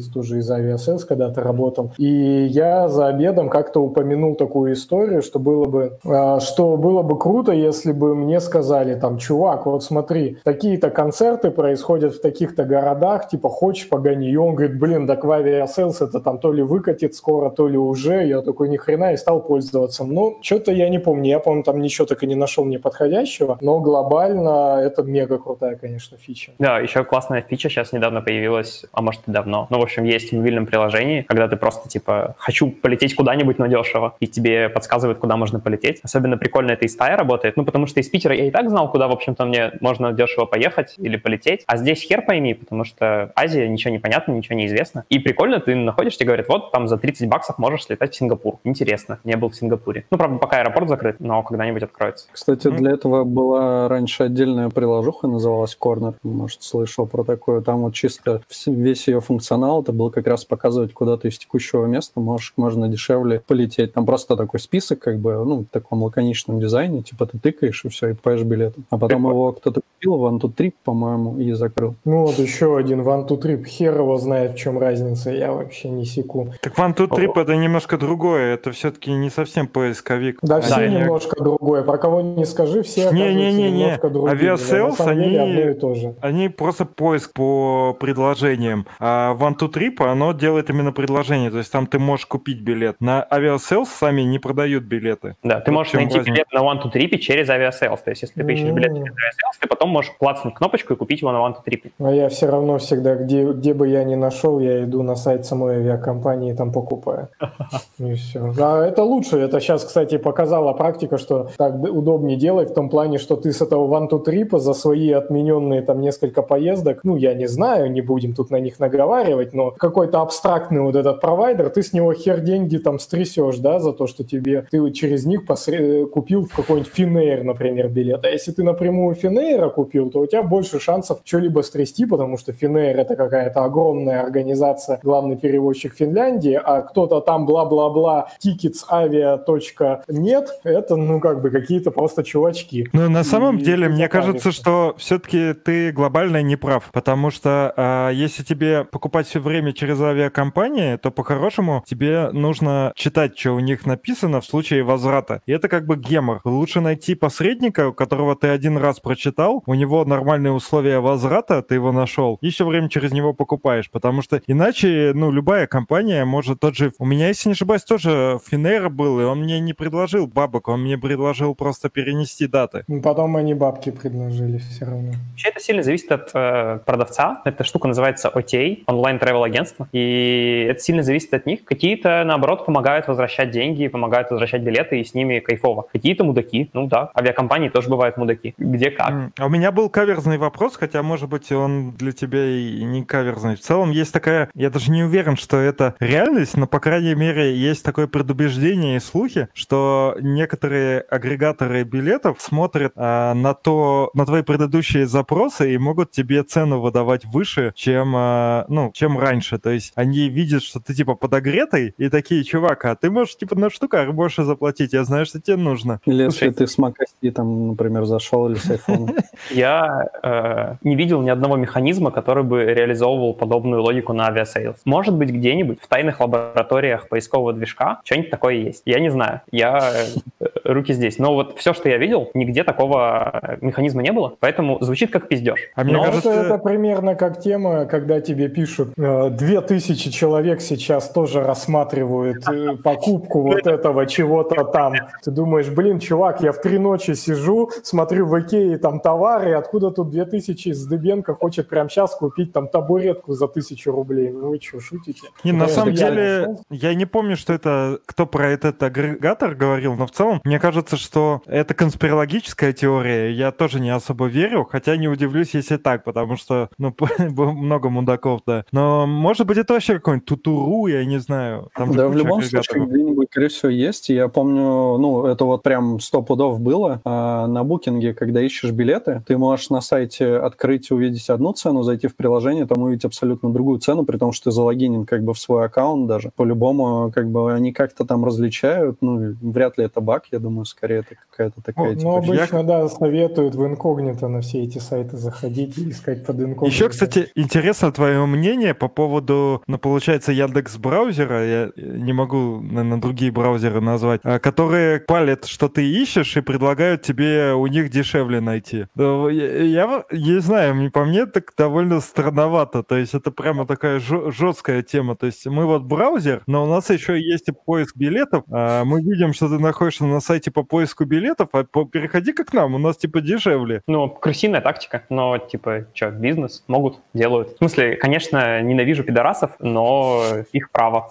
выходец тоже из Aviasales когда-то работал. И я за обедом как-то упомянул такую историю, что было бы, а, что было бы круто, если бы мне сказали, там, чувак, вот смотри, такие-то концерты происходят в таких-то городах, типа, хочешь, погоняй? И он говорит, блин, так в Aviasales это там то ли выкатит скоро, то ли уже. Я такой, ни хрена, и стал пользоваться. Ну, что-то я не помню. Я, помню, там ничего так и не нашел мне подходящего, но глобально это мега крутая, конечно, фича. Да, еще классная фича сейчас недавно появилась, а может и давно. Ну, в общем, есть в мобильном приложении, когда ты просто, типа, хочу полететь куда-нибудь, но дешево, и тебе подсказывают, куда можно полететь. Особенно прикольно это из Тая работает, ну, потому что из Питера я и так знал, куда, в общем-то, мне можно дешево поехать или полететь, а здесь хер пойми, потому что Азия, ничего не понятно, ничего не известно. И прикольно, ты находишь, тебе говорят, вот, там за 30 баксов можешь слетать в Сингапур. Интересно, не был в Сингапуре. Ну, правда, пока аэропорт закрыт, но когда-нибудь откроется. Кстати, для этого была раньше отдельная приложуха, называлась Corner. Может, слышал про такое. Там вот чисто весь ее функционал, это был как раз показывать, куда ты из текущего места можешь, можно дешевле полететь. Там просто такой список, как бы, ну, в таком лаконичном дизайне, типа ты тыкаешь и все, и покупаешь билеты. А потом его кто-то купил, One to Trip, по-моему, и закрыл. Ну вот еще один One to Trip. Хер его знает, в чем разница, я вообще не секу. Так One to Trip это немножко другое, это все-таки не совсем поисковик. Да, все да, немножко не... другое. Про кого не скажи, все не, не, не, не. Aviasales, они, они просто поиск по предложениям. А OneTwoTrip, оно делает именно предложение, то есть там ты можешь купить билет. На Aviasales сами не продают билеты. Да, ты можешь найти разница. билет на OneTwoTrip через Aviasales. То есть если ты ищешь билет через Aviasales, ты потом можешь клацнуть кнопочку и купить его на OneTwoTrip. А я все равно всегда, где, где бы я ни нашел, я иду на сайт самой авиакомпании и там покупаю. *laughs* И все. А это лучше. Это сейчас, кстати, показала практика, что так удобнее делать в том плане, что ты с этого OneTwoTrip за свои отмененные там несколько поездок, ну, я не знаю, не будем тут на них наговаривать, но какой-то абстрактный вот этот провайдер, ты с него хер деньги там стрясешь, да, за то, что тебе ты через них посред... купил в какой-нибудь Finnair, например, билет. А если ты напрямую Finnair купил, то у тебя больше шансов что-либо стрясти, потому что Finnair это какая-то огромная организация, главный перевозчик Финляндии, а кто-то там бла-бла-бла, tickets авиа. нет, это, ну, как бы какие-то просто чувачки. Ну, на самом и деле, мне кажется, что все-таки ты глобально не прав, потому что э, если тебе покупать все время через авиакомпании, то по-хорошему тебе нужно читать, что у них написано в случае возврата. И это как бы гемор. Лучше найти посредника, у которого ты один раз прочитал, у него нормальные условия возврата, ты его нашел, и все время через него покупаешь, потому что иначе, ну, любая компания может тот же... У меня, если не ошибаюсь, тоже Финера был, и он мне не предложил бабок, он мне предложил просто перенести даты. Потом они бабки предложили все равно. Вообще это сильно зависит от э, продавца. Эта штука называется OTA, онлайн travel агентство, и это сильно зависит от них. Какие-то, наоборот, помогают возвращать деньги, помогают возвращать билеты, и с ними кайфово. Какие-то мудаки, ну да, авиакомпании тоже бывают мудаки. Где как. А у меня был каверзный вопрос, хотя, может быть, он для тебя и не каверзный. В целом есть такая, я даже не уверен, что это реальность, но, по крайней мере, есть такое предубеждение и слухи, что некоторые агрегаторы билетов смотрят а, на то, на твои предыдущие запросы и могут тебе цену выдавать выше, чем, а, ну, чем раньше. То есть они видят, что ты типа подогретый, и такие, чувак, а ты можешь типа на штуках больше заплатить, я знаю, что тебе нужно. Или если ты с MacOS там, например, зашел или с iPhone. *laughs* Я э, не видел ни одного механизма, который бы реализовывал подобную логику на Aviasales. Может быть, где-нибудь в тайных лабораториях поискового движка что-нибудь такое есть. Я не знаю. Я э, руки здесь. Но вот все, что я видел, нигде такого механизма не было, поэтому звучит как пиздеж. А мне Но кажется... это примерно как тема, когда тебе пишут, э, две тысячи человек сейчас тоже рассматривают э, покупку вот *laughs* этого чего-то там. Ты думаешь, блин, чувак, я в три ночи сижу, смотрю в Икее там товары, откуда тут две тысячи из Дыбенко хочет прямо сейчас купить там табуретку за тысячу рублей. Ну вы что, шутите? Не, на самом деле, я не помню, что это, кто про этот агрегатор говорил, но в целом мне кажется, что это конспирологическая теория. Я тоже не особо верю, хотя не удивлюсь, если так, потому что, ну, *laughs* много мудаков, да. Но, может быть, это вообще какой-нибудь тутуру, я не знаю. Там да, в любом случае, где-нибудь, скорее всего, есть. Я помню, ну, это вот прям сто пудов было. А на букинге, когда ищешь билеты, ты можешь на сайте открыть, увидеть одну цену, зайти в приложение, там увидеть абсолютно другую цену, при том, что ты залогинен как бы в свой аккаунт даже. По-любому, как бы они как-то там различают, ну, вряд ли это баг, я думаю, скорее это какая-то такая... Ну, типа, ну, я- обычно, да, советуют в инкогнито на все эти сайты заходить и искать под инкогнито. Еще, кстати, интересно твое мнение по поводу, ну, получается, Яндекс браузера, я не могу, наверное, другие браузеры назвать, а, которые палят, что ты ищешь, и предлагают тебе у них дешевле найти. Я, я не знаю, мне- по мне так довольно странновато, то есть это прямо такая жесткая тема, то есть мы вот браузер, но у нас еще есть и поиск билетов, А мы видим, что ты находишься на сайте по поиску билетов, а по- переходи-ка к нам, у нас типа дешевле. Ну, крысиная тактика, но, типа, что, бизнес, могут, делают. В смысле, конечно, ненавижу пидорасов, но их право.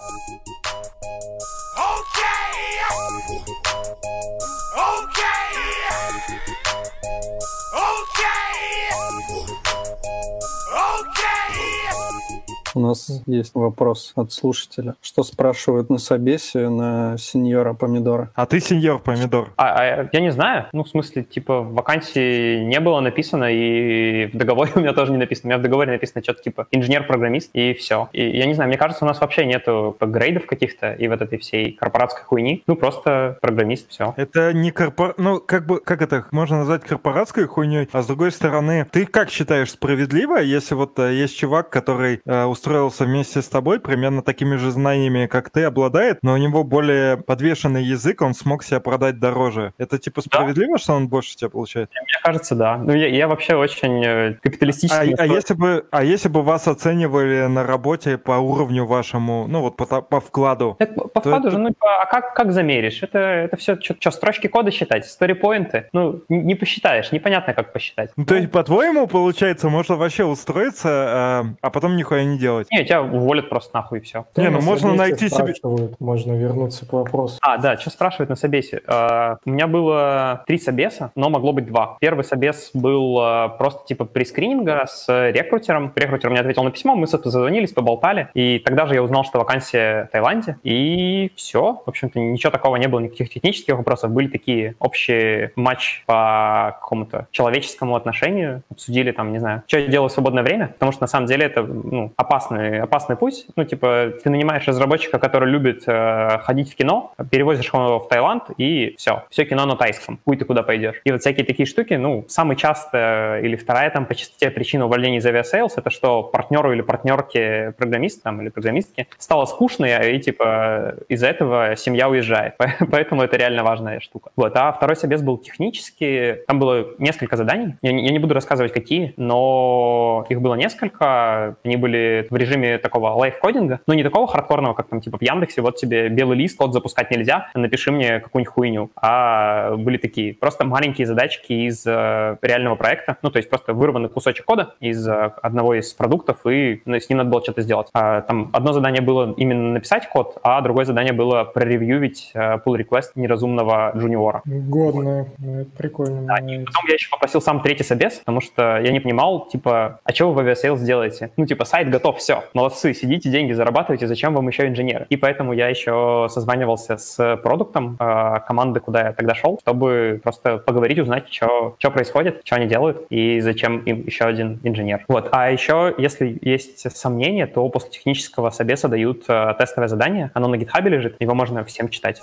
У нас есть вопрос от слушателя. Что спрашивают на собесе на сеньора помидора? А ты сеньор помидор. А, а я не знаю, ну, в смысле, типа, в вакансии не было написано, и в договоре *laughs* у меня тоже не написано. У меня в договоре написано что-то типа инженер-программист, и все. И я не знаю, мне кажется, у нас вообще нету грейдов каких-то и вот этой всей корпоратской хуйни. Ну, просто программист, все. Это не корпор... Ну, как бы, как это можно назвать корпоратской хуйней, а с другой стороны, ты как считаешь справедливо, если вот э, есть чувак, который э, устроился вместе с тобой, примерно такими же знаниями, как ты, обладает, но у него более подвешенный язык, он смог себя продать дороже. Это типа справедливо, что он больше тебя получает? Мне кажется, да. Ну, я, я вообще очень э, А, капиталистически... а настроен. если бы, а если бы вас оценивали на работе по уровню вашему, ну вот по, по вкладу? Так, по вкладу это- же, ну, типа, а как, как замеришь? Это, это все, что, строчки кода считать, сторипоинты? Ну, не не посчитаешь, непонятно, как посчитать. Ну, то есть, по-твоему, получается, можно вообще устроиться, а, а потом нихуя не делать? Не, тебя уволят просто нахуй и все. Не, ну На можно найти себе- Можно вернуться к вопросу. А, да, что спрашивают на собесе? Э, У меня было три собеса, но могло быть два. Первый собес был э, просто типа прескрининга с рекрутером. Рекрутер мне ответил на письмо, мы созвонились, поболтали. И тогда же я узнал, что вакансия в Таиланде. И все. В общем-то, ничего такого не было, никаких технических вопросов. Были такие общие матч по какому-то человеческому отношению. Обсудили там, не знаю, что я делаю в свободное время. Потому что на самом деле это ну, опасный, опасный путь. Ну, типа, ты нанимаешь разработчика, который любит э, ходить в кино, перевозишь его в Таиланд, и все. Все кино на тайском. Хуй ты куда пойдешь. И вот всякие такие штуки, ну, самый часто или вторая там по частоте причина увольнения из Aviasales, это что партнеру или партнерке программиста там, или программистке стало скучно, и типа из-за этого семья уезжает. *laughs* Поэтому это реально важная штука. Вот. А второй собес был технический. Там было несколько заданий. Я не буду рассказывать, какие, но их было несколько. Они были в режиме такого лайфкодинга, но не такого хардкорного, как там типа в Яндексе, вот тебе белый лист, код запускать нельзя, напиши мне какую-нибудь хуйню. А были такие просто маленькие задачки из э, реального проекта, ну то есть просто вырванный кусочек кода из э, одного из продуктов, и ну, с ним надо было что-то сделать. А, там одно задание было именно написать код, а другое задание было проревьювить э, pull request неразумного джуниора. Годно. Ну, прикольно. Да, и потом я еще попросил сам третий собес, потому что я не понимал, типа, а что вы в Aviasales делаете? Ну, типа, сайт готов, все, молодцы, сидите, деньги зарабатываете, зачем вам еще инженеры? И поэтому я еще созванивался с продуктом э, команды, куда я тогда шел, чтобы просто поговорить, узнать, что происходит, что они делают и зачем им еще один инженер. Вот. А еще, если есть сомнения, то после технического собеса дают э, тестовое задание, оно на гитхабе лежит, его можно всем читать.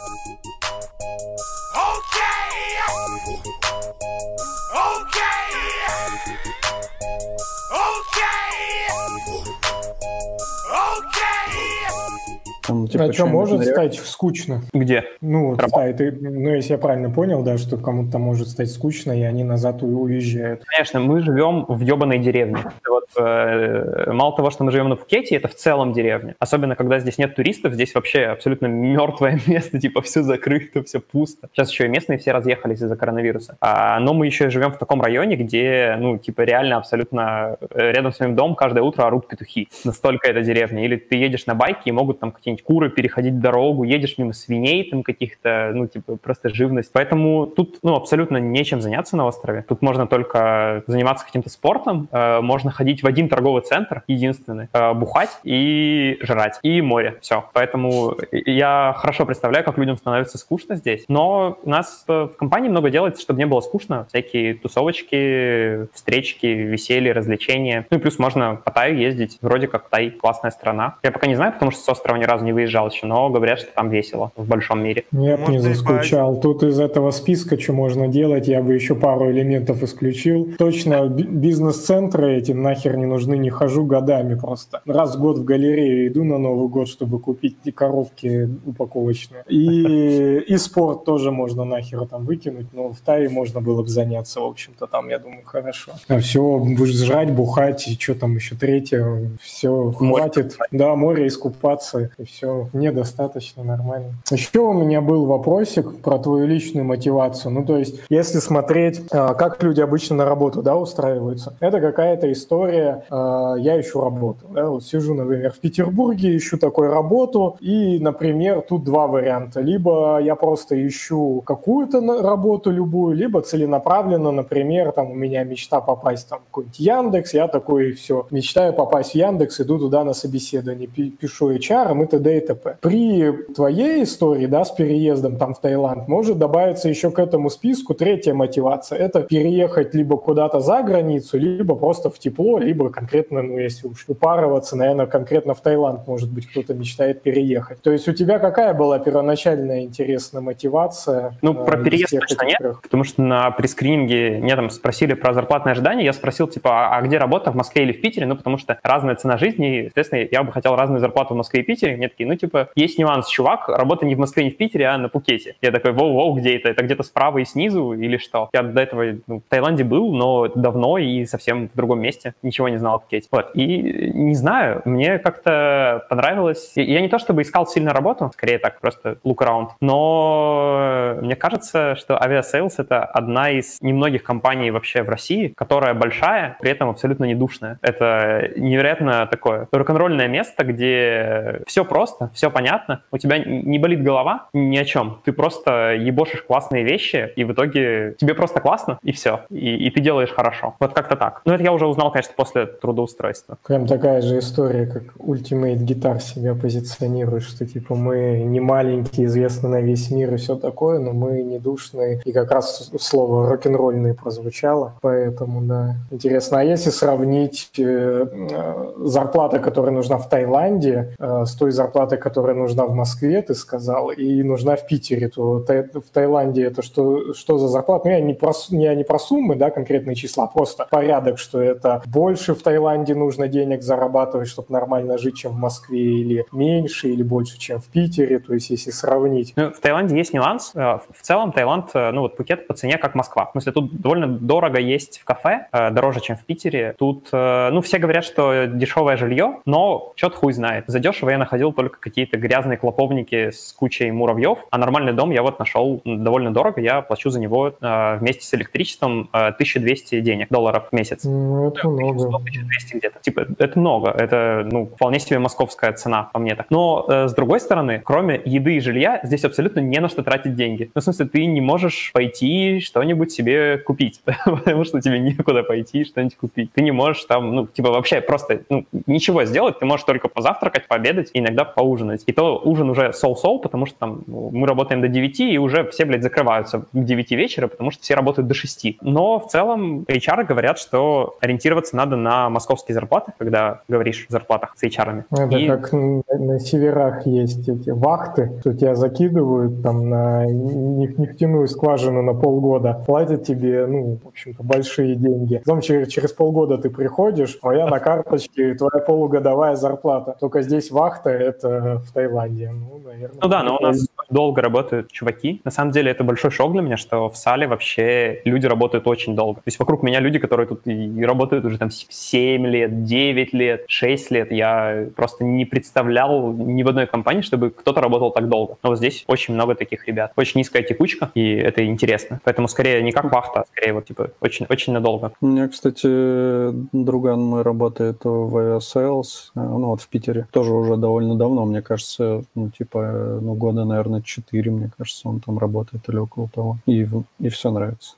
Там, типа, а что, может стать скучно? Где? Ну, вот сайт, и- ну, если я правильно понял, да, что кому-то может стать скучно, и они назад у- уезжают. Конечно, мы живем в ебаной деревне. Вот, э, мало того, что мы живем на Пхукете, это в целом деревня. Особенно, когда здесь нет туристов, здесь вообще абсолютно мертвое *laughs* место, типа все закрыто, все пусто. Сейчас еще и местные все разъехались из-за коронавируса. А, но мы еще и живем в таком районе, где, ну, типа реально абсолютно э, рядом с моим домом каждое утро орут петухи. Настолько это деревня. Или ты едешь на байке, и могут там какие-нибудь куры переходить дорогу, едешь мимо свиней там каких-то, ну, типа просто живность. Поэтому тут, ну, абсолютно нечем заняться на острове. Тут можно только заниматься каким-то спортом, э, можно ходить в один торговый центр, единственный, э, бухать и жрать, и море. Все. Поэтому я хорошо представляю, как людям становится скучно здесь. Но у нас в компании много делается, чтобы не было скучно. Всякие тусовочки, встречки, веселье, развлечения. Ну и плюс можно по Таю ездить. Вроде как Тай классная страна. Я пока не знаю, потому что с острова ни разу не не выезжал еще, но говорят, что там весело в большом мире. Нет, не заскучал. Тут из этого списка, что можно делать, я бы еще пару элементов исключил. Точно би- бизнес-центры эти нахер не нужны, не хожу годами просто. Раз в год в галерею иду на Новый год, чтобы купить и коровки упаковочные. И, и спорт тоже можно нахер там выкинуть, но в Тае можно было бы заняться, в общем-то, там, я думаю, хорошо. А все, будешь жрать, бухать, и что там еще третье, все, Море хватит. Да, море искупаться, и все, мне достаточно нормально. Еще у меня был вопросик про твою личную мотивацию. Ну, то есть, если смотреть, а, как люди обычно на работу, да, устраиваются, это какая-то история, а, я ищу работу, да, вот сижу, например, в Петербурге, ищу такую работу, и, например, тут два варианта. Либо я просто ищу какую-то работу любую, либо целенаправленно, например, там у меня мечта попасть там, в какой-нибудь Яндекс, я такой, все, мечтаю попасть в Яндекс, иду туда на собеседование, пи- пишу HR и т.д. и т.п. При твоей истории, да, с переездом там в Таиланд, может добавиться еще к этому списку третья мотивация. Это переехать либо куда-то за границу, либо просто в тепло, либо конкретно, ну, если уж упарываться, наверное, конкретно в Таиланд, может быть, кто-то мечтает переехать. То есть у тебя какая была первоначальная интересная мотивация? Ну, э, про переезд точно нет, трех? потому что на пресскрининге меня там спросили про зарплатные ожидания, я спросил, типа, а, а где работа, в Москве или в Питере? Ну, потому что разная цена жизни, и, соответственно, я бы хотел разную зарплату в Москве и Питере. Мне такие, ну, типа, есть нюанс, чувак, работа не в Москве, не в Питере, а на Пукете. Я такой, воу-воу, где это? Это где-то справа и снизу или что? Я до этого ну, в Таиланде был, но давно и совсем в другом месте. Ничего не знал о Пхукете. Вот. И не знаю, мне как-то понравилось. Я не то чтобы искал сильно работу, скорее так, просто look around. Но мне кажется, что Aviasales — это одна из немногих компаний вообще в России, которая большая, при этом абсолютно не душная. Это невероятно такое рок-н-ролльное место, где все просто, все понятно, у тебя не болит голова ни о чем. Ты просто ебошишь классные вещи, и в итоге тебе просто классно, и все. И, и ты делаешь хорошо. Вот как-то так. Но это я уже узнал, конечно, после трудоустройства. Прям такая же история, как Ultimate Guitar себя позиционирует, что типа мы не маленькие, известны на весь мир и все такое, но мы не душные. И как раз слово рок-н-ролльный прозвучало, поэтому, да, интересно. А если сравнить э, э, зарплата, которая нужна в Таиланде, э, с той зарплатой, которая нужна в Москве, ты сказал, и нужна в Питере, то в Таиланде это что, что за зарплата? Ну, я не про, я не про суммы, да, конкретные числа, просто порядок, что это больше в Таиланде нужно денег зарабатывать, чтобы нормально жить, чем в Москве, или меньше, или больше, чем в Питере, то есть если сравнить. Ну, в Таиланде есть нюанс. Э, В целом Таиланд, э, ну вот Пхукет по цене как Москва. В смысле, тут довольно дорого есть в кафе, э, дороже, чем в Питере. Тут, ну, все говорят, что дешевое жилье, но чё-то хуй знает. За дешево я находил только какие-то грязные клоповники с кучей муравьев, а нормальный дом я вот нашел довольно дорого. Я плачу за него э, вместе с электричеством э, 1200 денег, долларов в месяц. Ну, это много. 1200 где-то. Типа, это много. Это, ну, вполне себе московская цена, по мне так. Но, э, с другой стороны, кроме еды и жилья, здесь абсолютно не на что тратить деньги. Ну, в смысле, ты не можешь пойти что-нибудь себе купить, *laughs* потому что тебе некуда пойти что-нибудь купить. Ты не можешь там, ну, типа, вообще просто, ну, ничего сделать. Ты можешь только позавтракать, пообедать иногда поужинать. И то ужин уже соу-соу, потому что там ну, мы работаем до 9, и уже все, блядь, закрываются к 9 вечера, потому что все работают до 6. Но в целом HR говорят, что ориентироваться надо на московские зарплаты, когда говоришь о зарплатах с HR. Это И- как на, на северах есть эти вахты, что тебя закидывают там на неф- нефтяную скважину на полгода, платят тебе, ну, в общем-то, большие деньги. Потом через, через полгода ты приходишь, твоя на карточке, твоя полугодовая зарплата. Только здесь вахта — это в Таиланде. Ну, наверное. Ну да, но у нас долго работают чуваки. На самом деле это большой шок для меня, что в Sale вообще люди работают очень долго. То есть вокруг меня люди, которые тут и работают уже там 7 лет, 9 лет, 6 лет. Я просто не представлял ни в одной компании, чтобы кто-то работал так долго. Но вот здесь очень много таких ребят. Очень низкая текучка, и это интересно. Поэтому скорее не как вахта, а скорее вот типа очень, очень надолго. У меня, кстати, друган мой работает в Aviasales, э, ну вот в Питере, тоже уже довольно давно, мне кажется, ну типа, ну года, наверное, 4, мне кажется, он там работает или около того. И, и все нравится.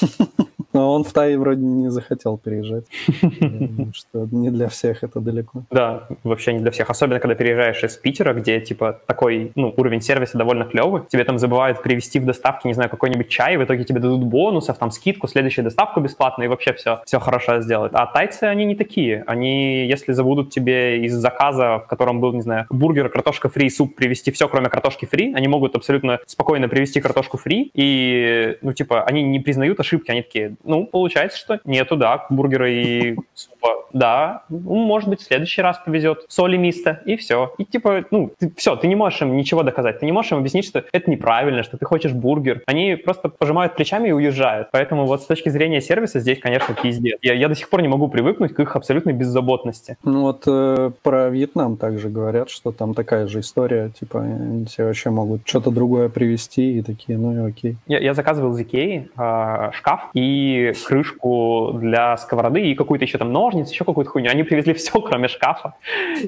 *laughs* Но он в Тай вроде не захотел переезжать. *laughs* Что не для всех это далеко. Да, вообще не для всех. Особенно, когда переезжаешь из Питера, где, типа, такой, ну, уровень сервиса довольно клевый. Тебе там забывают привезти в доставке, не знаю, какой-нибудь чай, в итоге тебе дадут бонусов, там, скидку, следующую доставку бесплатно, и вообще все, все хорошо сделают. А тайцы, они не такие. Они, если забудут тебе из заказа, в котором был, не знаю, бургер, картошка фри, суп, привезти все, кроме картошки фри, они могут абсолютно спокойно привезти картошку фри, и, ну, типа, они не признают ошибки, они такие, ну, получается, что нету, да, бургера и супа, да, ну, может быть, в следующий раз повезет, соли мисто, и все. И, типа, ну, ты, все, ты не можешь им ничего доказать, ты не можешь им объяснить, что это неправильно, что ты хочешь бургер. Они просто пожимают плечами и уезжают. Поэтому вот с точки зрения сервиса здесь, конечно, пиздец. Я, я до сих пор не могу привыкнуть к их абсолютной беззаботности. Ну вот э, про Вьетнам также говорят, что там такая же история, типа, они тебе вообще могут что-то другое привезти и такие, ну и окей. Я, я заказывал из Икеи э, шкаф и крышку для сковороды и какую-то еще там ножницы, еще какую-то хуйню. Они привезли *laughs* все, кроме шкафа.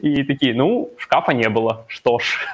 И такие, ну, шкафа не было, что ж.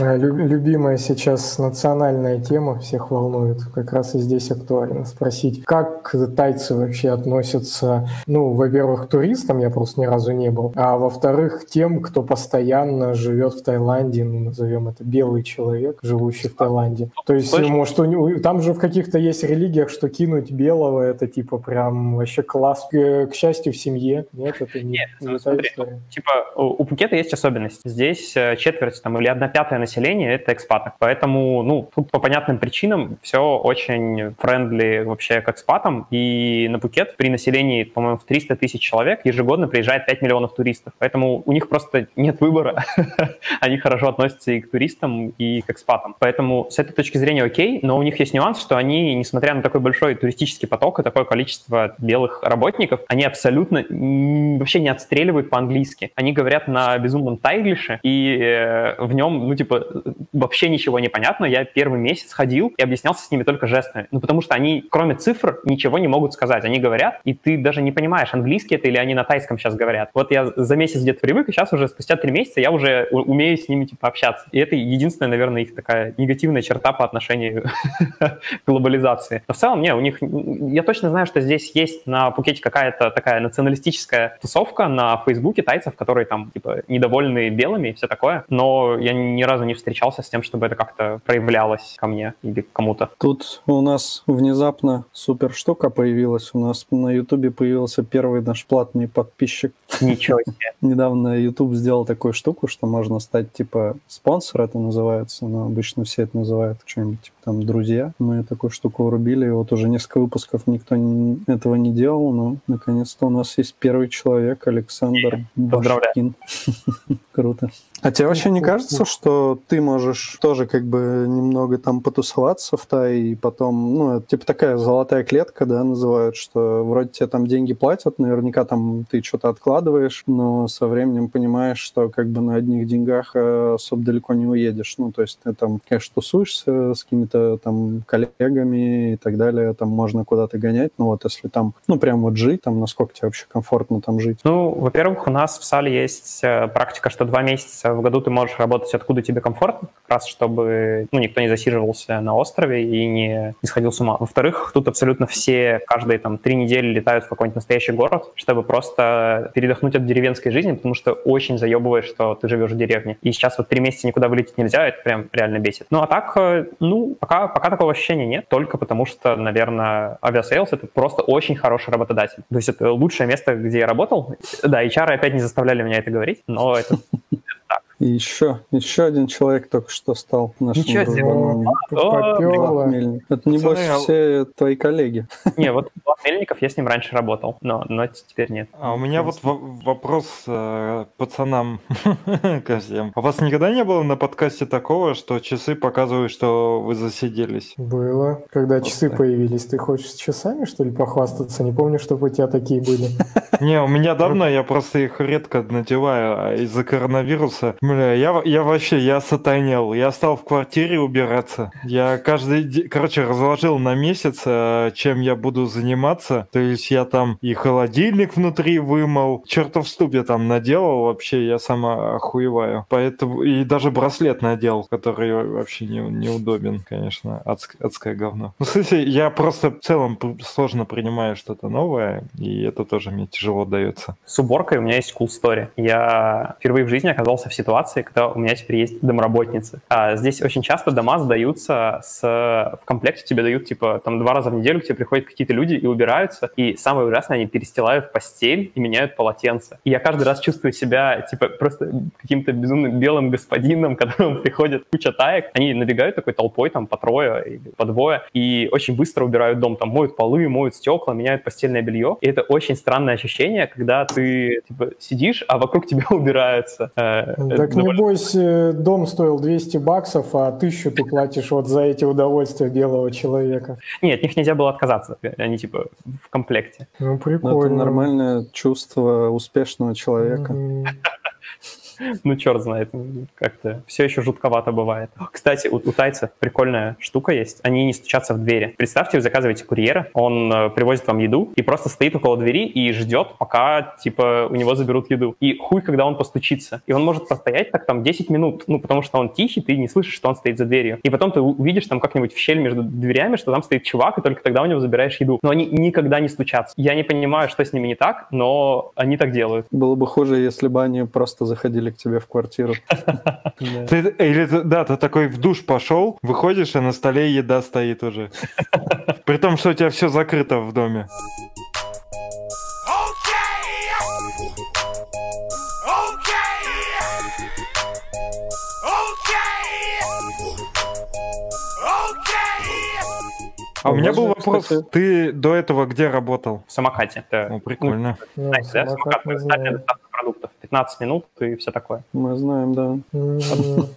А, лю- Любимая сейчас национальная тема, всех волнует. Как раз и здесь актуально спросить, как тайцы вообще относятся, ну, во-первых, к туристам, я просто ни разу не был, а во-вторых, тем, кто постоянно живет в Таиланде, ну, назовем это белый человек, живущий в Таиланде. То есть, Точно. может, у него- там же в каких-то есть религиях, что кинуть белого, это типа прям вообще класс. Э, К счастью, в семье. Нет, это не, Нет, не ну, смотри, история. Типа, у у Пхукета есть особенность. Здесь э, четверть там, или одна пятая населения — это экспаты. Поэтому, ну, тут по понятным причинам все очень френдли вообще к экспатам. И на Пхукет при населении, по-моему, в 300 тысяч человек ежегодно приезжает 5 миллионов туристов. Поэтому у них просто нет выбора. *laughs* Они хорошо относятся и к туристам, и к экспатам. Поэтому с этой точки зрения окей, но у них есть нюанс, что они, несмотря на такой большой туристический поток и такое количество белых работников, они абсолютно м, вообще не отстреливают по-английски. Они говорят на безумном тайглише, и э, в нем, ну, типа, вообще ничего не понятно. Я первый месяц ходил и объяснялся с ними только жестами. Ну, потому что они, кроме цифр, ничего не могут сказать. Они говорят, и ты даже не понимаешь, английский это или они на тайском сейчас говорят. Вот я за месяц где-то привык, и сейчас уже спустя три месяца я уже умею с ними, типа, общаться. И это единственная, наверное, их такая негативная черта по отношению *laughs* к глобализации. Но в целом, не, у них... Я точно знаю, что здесь есть на Пукете какая-то такая националистическая тусовка на Фейсбуке тайцев, которые там, типа, недовольны белыми и все такое. Но я ни разу не встречался с тем, чтобы это как-то проявлялось ко мне или кому-то. Тут у нас внезапно супер штука появилась. У нас на Ютубе появился первый наш платный подписчик. Ничего *laughs* себе. Недавно YouTube сделал такую штуку, что можно стать типа спонсор, это называется, но обычно все это называют что-нибудь типа там друзья. Мы такую штуку врубили, и вот уже несколько выпусков никто этого не делал, но наконец-то у нас есть первый человек, Александр. Башкин. *laughs* Круто. А тебе вообще не кажется, что ты можешь тоже как бы немного там потусоваться в Тай и потом, ну, это типа такая золотая клетка, да, называют, что вроде тебе там деньги платят, наверняка там ты что-то откладываешь, но со временем понимаешь, что как бы на одних деньгах э, особо далеко не уедешь. Ну, то есть ты там, конечно, тусуешься с какими-то там коллегами и так далее, там можно куда-то гонять, но вот если там, ну, прям вот жить, там, насколько тебе вообще комфортно там жить? Ну, во-первых, у нас в Sale есть э, практика, что два месяца в году ты можешь работать откуда тебе комфортно, как раз чтобы ну, никто не засиживался на острове и не, не сходил с ума. Во-вторых, тут абсолютно все каждые там три недели летают в какой-нибудь настоящий город, чтобы просто передохнуть от деревенской жизни, потому что очень заебывает, что ты живешь в деревне. И сейчас вот три месяца никуда вылететь нельзя, это прям реально бесит. Ну, а так, э, ну, пока, пока такого ощущения нет, только потому что, наверное, Aviasales — это просто очень хороший работодатель. То есть это лучшее место, где я работал. Да, HR опять не заставляли меня это говорить, но это И еще, еще один человек только что стал нашим Ничего себе. Попёрло. Влад Мельник. Это, небось, Пацаны, а- все твои коллеги. *laughs* Не, вот Влад Мельников, я с ним раньше работал, но, но теперь нет. А у меня вот во- вопрос э, пацанам *laughs* ко всем. А У вас никогда не было на подкасте такого, что часы показывают, что вы засиделись? Было. Когда часы так. появились, ты хочешь с часами, что ли, похвастаться? Не помню, чтобы у тебя такие были. *laughs* Не, у меня давно, я просто их редко надеваю, а из-за коронавируса. Бля, я, я вообще, я сатанел. Я стал в квартире убираться. Я каждый день, короче, разложил на месяц, э, чем я буду заниматься. То есть я там и холодильник внутри вымыл, чертов ступ я там наделал вообще, я сама охуеваю. Поэтому, и даже браслет надел, который вообще не, неудобен, конечно, адск, адское говно. Ну, в смысле, я просто в целом сложно принимаю что-то новое, и это тоже мне тяжело дается. С уборкой у меня есть cool story. Я впервые в жизни оказался в ситуации, когда у меня теперь есть домработницы. А здесь очень часто дома сдаются с... В комплекте тебе дают, типа, там два раза в неделю к тебе приходят какие-то люди и убираются, и самое ужасное, они перестилают постель и меняют полотенце. И я каждый раз чувствую себя, типа, просто каким-то безумным белым господином, *laughs* которому приходит куча таек. Они набегают такой толпой, там, по трое или по двое, и очень быстро убирают дом, там, моют полы, моют стекла, меняют постельное белье. И это очень странное ощущение, когда ты, типа, сидишь, а вокруг тебя *laughs* убираются. Э, так довольно... небось, э, дом стоил 200 баксов, а тысячу ты платишь вот за эти удовольствия белого человека. Нет, от них нельзя было отказаться. Они, типа, в комплекте. Ну, прикольно. Ну, это нормальное чувство успешного человека. *laughs* Ну, черт знает, как-то все еще жутковато бывает. Кстати, у, у тайцев прикольная штука есть. Они не стучатся в двери. Представьте, вы заказываете курьера, он э, привозит вам еду и просто стоит около двери и ждет, пока, типа, у него заберут еду. И хуй, когда он постучится. И он может постоять так там 10 минут, ну, потому что он тихий, ты не слышишь, что он стоит за дверью. И потом ты увидишь там как-нибудь в щель между дверями, что там стоит чувак, и только тогда у него забираешь еду. Но они никогда не стучатся. Я не понимаю, что с ними не так, но они так делают. Было бы хуже, если бы они просто заходили к тебе в квартиру. *laughs* Или, да, ты такой в душ пошел, выходишь, а на столе еда стоит уже. *laughs* При том, что у тебя все закрыто в доме. А у меня был вопрос. Ты до этого где работал? В самокате. О, прикольно. Ну, знаете, да, самокат, продуктов. 15 минут и все такое. Мы знаем, да.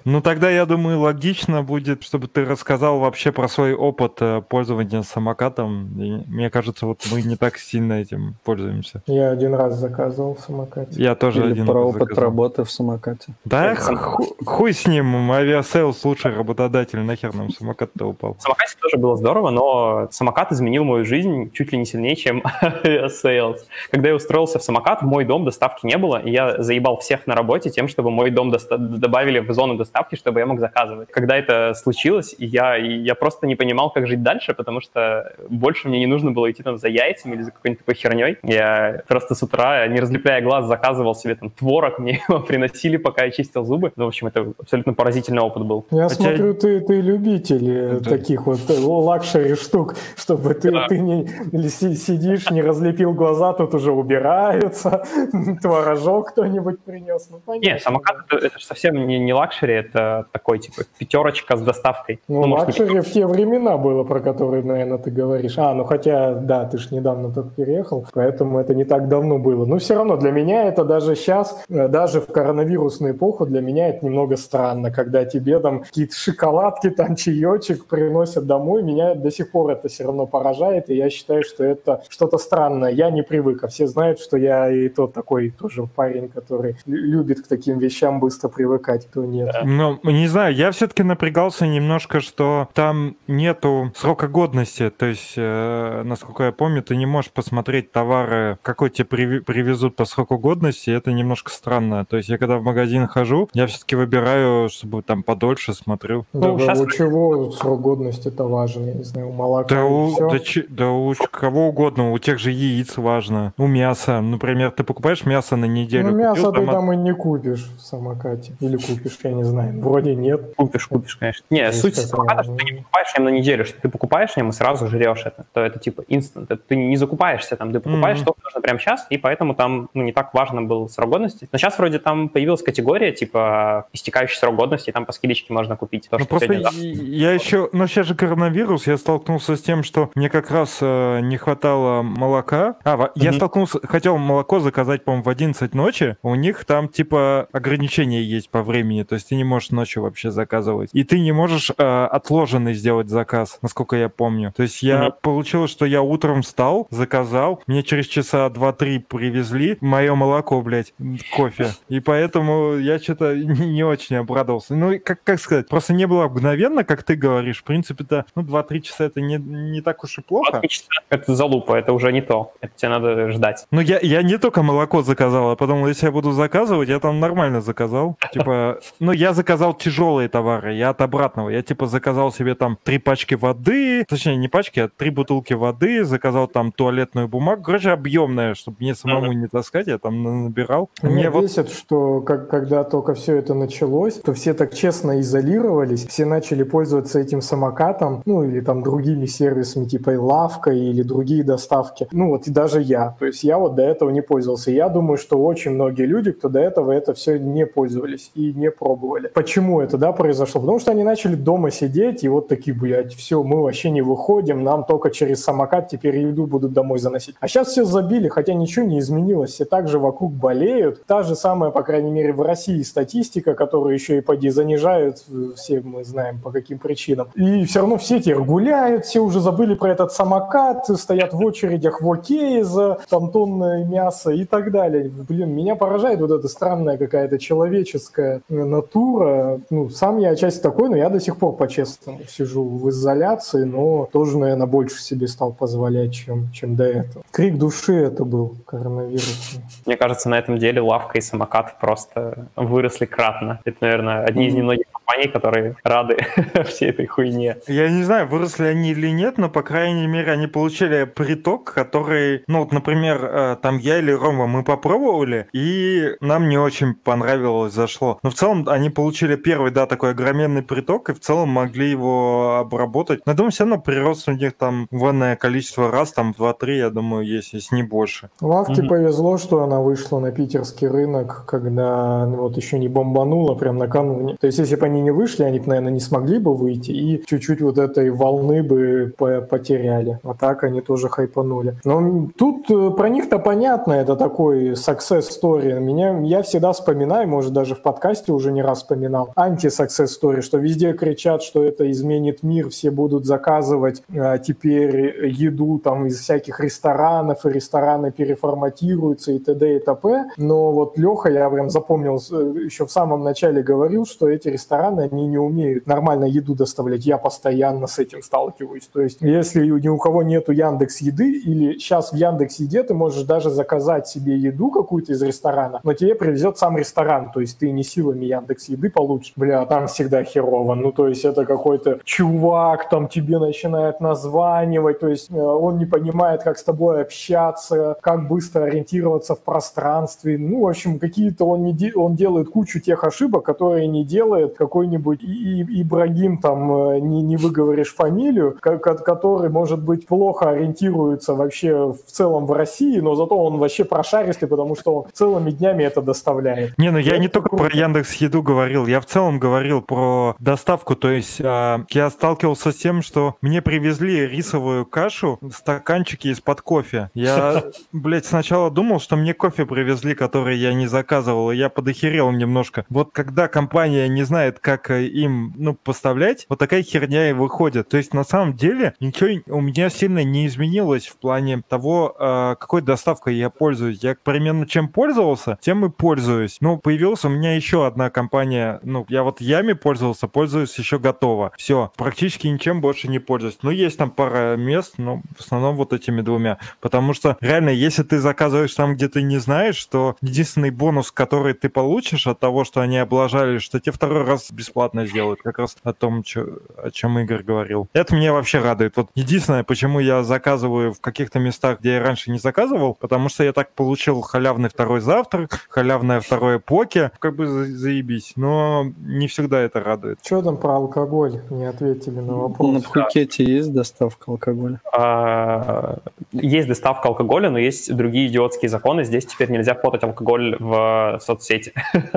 Ну тогда, я думаю, логично будет, чтобы ты рассказал вообще про свой опыт э, пользования самокатом. Мне кажется, вот мы не так сильно этим пользуемся. Я один раз заказывал в самокате. Я тоже Или один про опыт работы в самокате. Да, хуй с ним, Aviasales лучший работодатель, нахер нам самокат-то упал. В самокате тоже было здорово, но самокат изменил мою жизнь чуть ли не сильнее, чем *laughs* Aviasales. Когда я устроился в самокат, в мой дом доставки не было, и я заебал всех на работе тем, чтобы мой дом доста- добавили в зону доставки, чтобы я мог заказывать. Когда это случилось, я, я просто не понимал, как жить дальше, потому что больше мне не нужно было идти там за яйцами или за какой-нибудь такой херней. Я просто с утра, не разлепляя глаз, заказывал себе там творог, *laughs* мне его приносили, пока я чистил зубы. Ну, в общем, это абсолютно поразительный опыт был. Я Хотя... смотрю, ты, ты любитель да. таких вот э, luxury штук, чтобы ты, да. ты не сидишь, не разлепил глаза, тут уже убираются, *laughs* творожок кто-нибудь принес. Ну, понятно. Не, самокат это, это же совсем не, не luxury, это такой типа пятерочка с доставкой. Ну, ну luxury в те времена было, про которые, наверное, ты говоришь. А, ну хотя, да, ты ж недавно только переехал, поэтому это не так давно было. Но все равно для меня это даже сейчас, э, даже в коронавирусную эпоху, для меня это немного странно, когда тебе там какие-то шоколадки, там чаечек приносят домой. Меня до сих пор это все равно поражает, и я считаю, что это что-то странное. Я не привык, а все знают, что я и тот такой тоже парень, который любит к таким вещам быстро привыкать, кто нет. Ну, не знаю, я все-таки напрягался немножко, что там нету срока годности. То есть, э, насколько я помню, ты не можешь посмотреть товары, какой тебе привезут по сроку годности. Это немножко странно. То есть, я когда в магазин хожу, я все-таки выбираю, чтобы там подольше смотрю. Да, ну, сейчас... у чего срок годности это важен? Я не знаю, у молока да, у, да, ч... да у кого угодно. У тех же яиц важно. У мяса. Например, ты покупаешь мясо на неделю. Ну, мясо ты там и не купишь в самокате. Или купишь, я не знаю. Вроде нет. Купишь, купишь, конечно. Не, Есть суть самоката, что ты не покупаешь им на неделю, что ты покупаешь им и сразу жрешь это. То это типа инстант. ты не закупаешься там, ты покупаешь mm-hmm. то, что нужно прямо сейчас, и поэтому там ну, не так важно был срок годности. Но сейчас вроде там появилась категория типа истекающий срок годности, и там по скидочке можно купить. То, ну, просто я, я еще, ну сейчас же коронавирус, я столкнулся с тем, что мне как раз э, не хватало молока. А, mm-hmm. я столкнулся, хотел молоко заказать, по-моему, в 11 ночи, у них там типа ограничения есть по времени, то есть ты не можешь ночью вообще заказывать. И ты не можешь э, отложенный сделать заказ, насколько я помню. То есть я Мгм. получилось, что я утром встал, заказал, мне через часа 2-3 привезли мое молоко, блядь, кофе. И поэтому я что-то не, очень обрадовался. Ну, как, как сказать, просто не было мгновенно, как ты говоришь. В принципе-то, ну, 2-3 часа это не, не так уж и плохо. 20 часа — Это залупа, это уже не то. Это тебе надо ждать. Ну, я, я не только молоко заказал, а подумал, если я буду заказывать, я там нормально заказал. Типа, ну, я заказал тяжелые товары, я от обратного. Я, типа, заказал себе там три пачки воды, точнее, не пачки, а три бутылки воды, заказал там туалетную бумагу. Короче, объемная, чтобы мне самому не таскать, я там на- набирал. Меня Мне вот бесит, что как, когда только все это началось, то все так честно изолировались, все начали пользоваться этим самокатом, ну или там другими сервисами типа и лавка или другие доставки. Ну вот и даже я. То есть я вот до этого не пользовался. Я думаю, что очень многие люди, кто до этого это все не пользовались и не пробовали. Почему это, да, произошло? Потому что они начали дома сидеть и вот такие, блядь, все, мы вообще не выходим, нам только через самокат теперь еду будут домой заносить. А сейчас все забили, хотя ничего не изменилось, все также вокруг болеют. Та же самая, по крайней мере, в России статистика, которую еще и поди занижают, э, все мы знаем по каким причинам. И все равно все теперь гуляют, все уже забыли про этот самокат, стоят в очередях в окее за там тонны мяса и так далее. Блин, меня поражает вот эта странная какая-то человеческая э, натура. Ну, сам я отчасти такой, но я до сих пор по-честному сижу в изоляции, но тоже, наверное, больше себе стал позволять, чем, чем до этого. Крик души это был коронавирус. Мне кажется, на этом деле лавка и самокат просто выросли кратно. Это, наверное, одни из немногих компаний, которые рады *laughs* всей этой хуйне. Я не знаю, выросли они или нет, но, по крайней мере, они получили приток, который, ну, вот, например, э, там я или Рома, мы попробовали, и нам не очень понравилось, зашло. Но в целом они получили первый, да, такой огроменный приток, и в целом могли его обработать. Но я думаю, все равно прирост у них там ванное количество раз, там 2-3, я думаю, есть, если не больше. Лавке Мгм. повезло, что она вышла на питерский рынок, когда ну, вот еще не бомбануло прям накануне. То есть, если бы они не вышли, они бы, наверное, не смогли бы выйти и чуть-чуть вот этой волны бы по- потеряли. А так они тоже хайпанули. Но тут э, про них-то понятно, это такой success story. Меня, я всегда вспоминаю, может, даже в подкасте уже не раз вспоминал, анти-success story, что везде кричат, что это изменит мир, все будут заказывать а, теперь еду там из всяких ресторанов, и рестораны переформатируются и т.д. и т.п. Но вот Леха, я прям запомнил, с- еще в самом начале говорил, что эти рестораны, они не умеют нормально еду доставлять. Я постоянно с этим сталкиваюсь. То есть, если ни у кого нету Яндекс Еды, или сейчас в Яндекс Еде ты можешь даже заказать себе еду какую-то из ресторана, но тебе привезет сам ресторан. То есть, ты не силами Яндекс Еды получишь. Бля, там всегда херово. Ну, то есть, это какой-то чувак там тебе начинает названивать. То есть, э, он не понимает, как с тобой общаться, как быстро ориентироваться в пространстве. Ну, в общем, какие-то он, не де- он делает кучу тех ошибок, которые не делает какой-нибудь И- И- Ибрагим, там, э, не, не выговоришь фамилию, ко- ко- который, может быть, плохо ориентируется вообще в целом в России, но зато он вообще прошаристый, потому что он целыми днями это доставляет. Не, ну я Это не только про Яндекс Еду говорил, я в целом говорил про доставку. То есть а, я сталкивался с тем, что мне привезли рисовую кашу, стаканчики из-под кофе. Я, *laughs* блядь, сначала думал, что мне кофе привезли, который я не заказывал, и я подохерел немножко. Вот когда компания не знает, как э, им, ну, поставлять, вот такая херня и выходит. То есть на самом деле ничего у меня сильно не изменилось в плане того, э, какой доставкой я пользуюсь. Я примерно чем пользовался, тем и пользуюсь. Ну, появилась у меня еще одна компания, ну, я вот Ями пользовался, пользуюсь еще готово. Все, практически ничем больше не пользуюсь. Ну, есть там пара мест, но в основном вот этими двумя. Потому что реально, если ты заказываешь там, где ты не знаешь, то единственный бонус, который ты получишь от того, что они облажали, что тебе второй раз бесплатно сделают. Как раз о том, чё- о чем Игорь говорил. Это меня вообще радует. Вот единственное, почему я заказываю в каких-то местах, где я раньше не заказывал, потому что я так получил халявный второй завтрак, халявное второе поке, как бы за- заебись. Но не всегда это радует. Что там про алкоголь? Не ответили на На вопрос. Пхукете есть доставка алкоголя? А, Есть доставка алкоголя, но есть другие идиотские законы. Здесь теперь нельзя фотать алкоголь в соцсети. *laughs*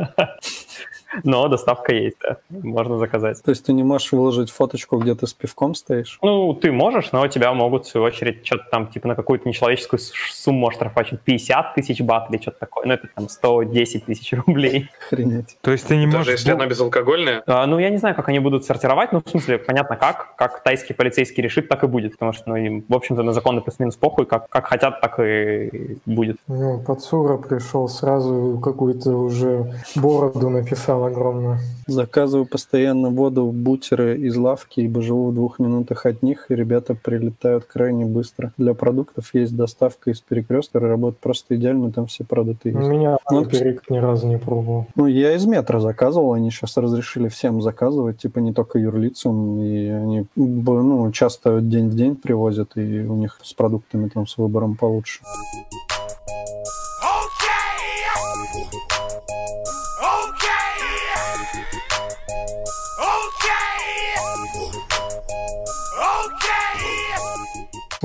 Но доставка есть, да. Можно заказать. То есть ты не можешь выложить фоточку, где ты с пивком стоишь? Ну, ты можешь, но тебя могут, в свою очередь, что-то там, типа, на какую-то нечеловеческую сумму оштрафовать. 50 тысяч бат или что-то такое. Ну, это там 110 тысяч рублей. Охренеть. То есть ты не Даже можешь... если она безалкогольная? А, ну, я не знаю, как они будут сортировать, ну, в смысле, понятно как. Как тайский полицейский решит, так и будет. Потому что, ну, им, в общем-то, на законы плюс-минус похуй. Как, как хотят, так и будет. Ну, Пацура пришел сразу какую-то уже бороду написал огромную. Заказываю постоянно воду в бутеры из лавки, ибо живу в двух минутах от них, и ребята прилетают крайне быстро. Для продуктов есть доставка из перекрестка, работает просто идеально, там все продукты У есть. меня Ну, перек ни разу не пробовал. Ну, я из метро заказывал, они сейчас разрешили всем заказывать, типа не только юрлицам, и они ну, часто день в день привозят, и у них с продуктами там с выбором получше.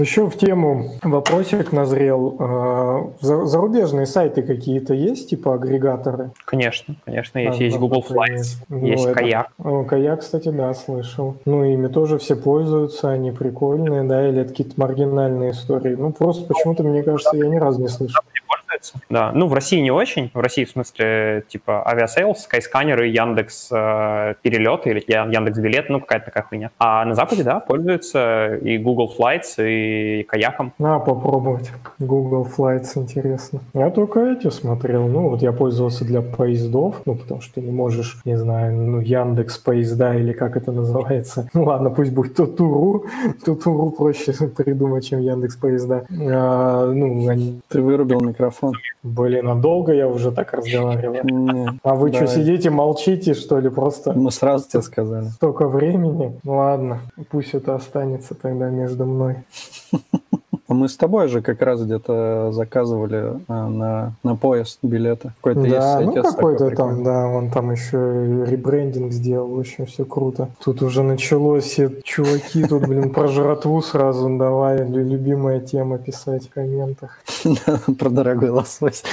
Еще в тему вопросик назрел. А, за- Зарубежные сайты какие-то есть, типа агрегаторы? Конечно, конечно, есть. А, есть да, Google. Flights, Ну, есть это- Каяк. О, Каяк, кстати, да, слышал. Ну, ими тоже все пользуются, они прикольные, да, или это какие-то маргинальные истории. Ну, просто почему-то, мне кажется, я ни разу не слышал. Не пользуются? Да, ну в России не очень. В России, в смысле, типа Aviasales, и Яндекс э, перелеты или Яндекс билет, ну какая-то такая хуйня. А на Западе, да, пользуются и Google Flights, и Kayak ом. А, попробовать. Google Flights, интересно. Я только эти смотрел. Ну, вот я пользовался для поездов, ну, потому что ты не можешь, не знаю, ну, Яндекс поезда или как это называется. *laughs* Ну, ладно, пусть будет Тутуру. *laughs* Тутуру проще *laughs* придумать, чем Яндекс поезда. А, ну, они, Ты вырубил микрофон. Блин, а долго я уже так разговариваю. А вы что, сидите, молчите, что ли, просто? мы сразу тебе сказали. Столько времени? Ладно, пусть это останется тогда между мной. *laughs* А Мы с тобой же как раз где-то заказывали а, на, на поезд билеты. Какой-то есть Да, ну сайтец такой какой-то там, да, он там еще ребрендинг сделал, в общем, все круто. Тут уже началось, все чуваки тут, блин, про жратву сразу давай, лю- любимая тема писать в комментах. *laughs* Про дорогой лосось.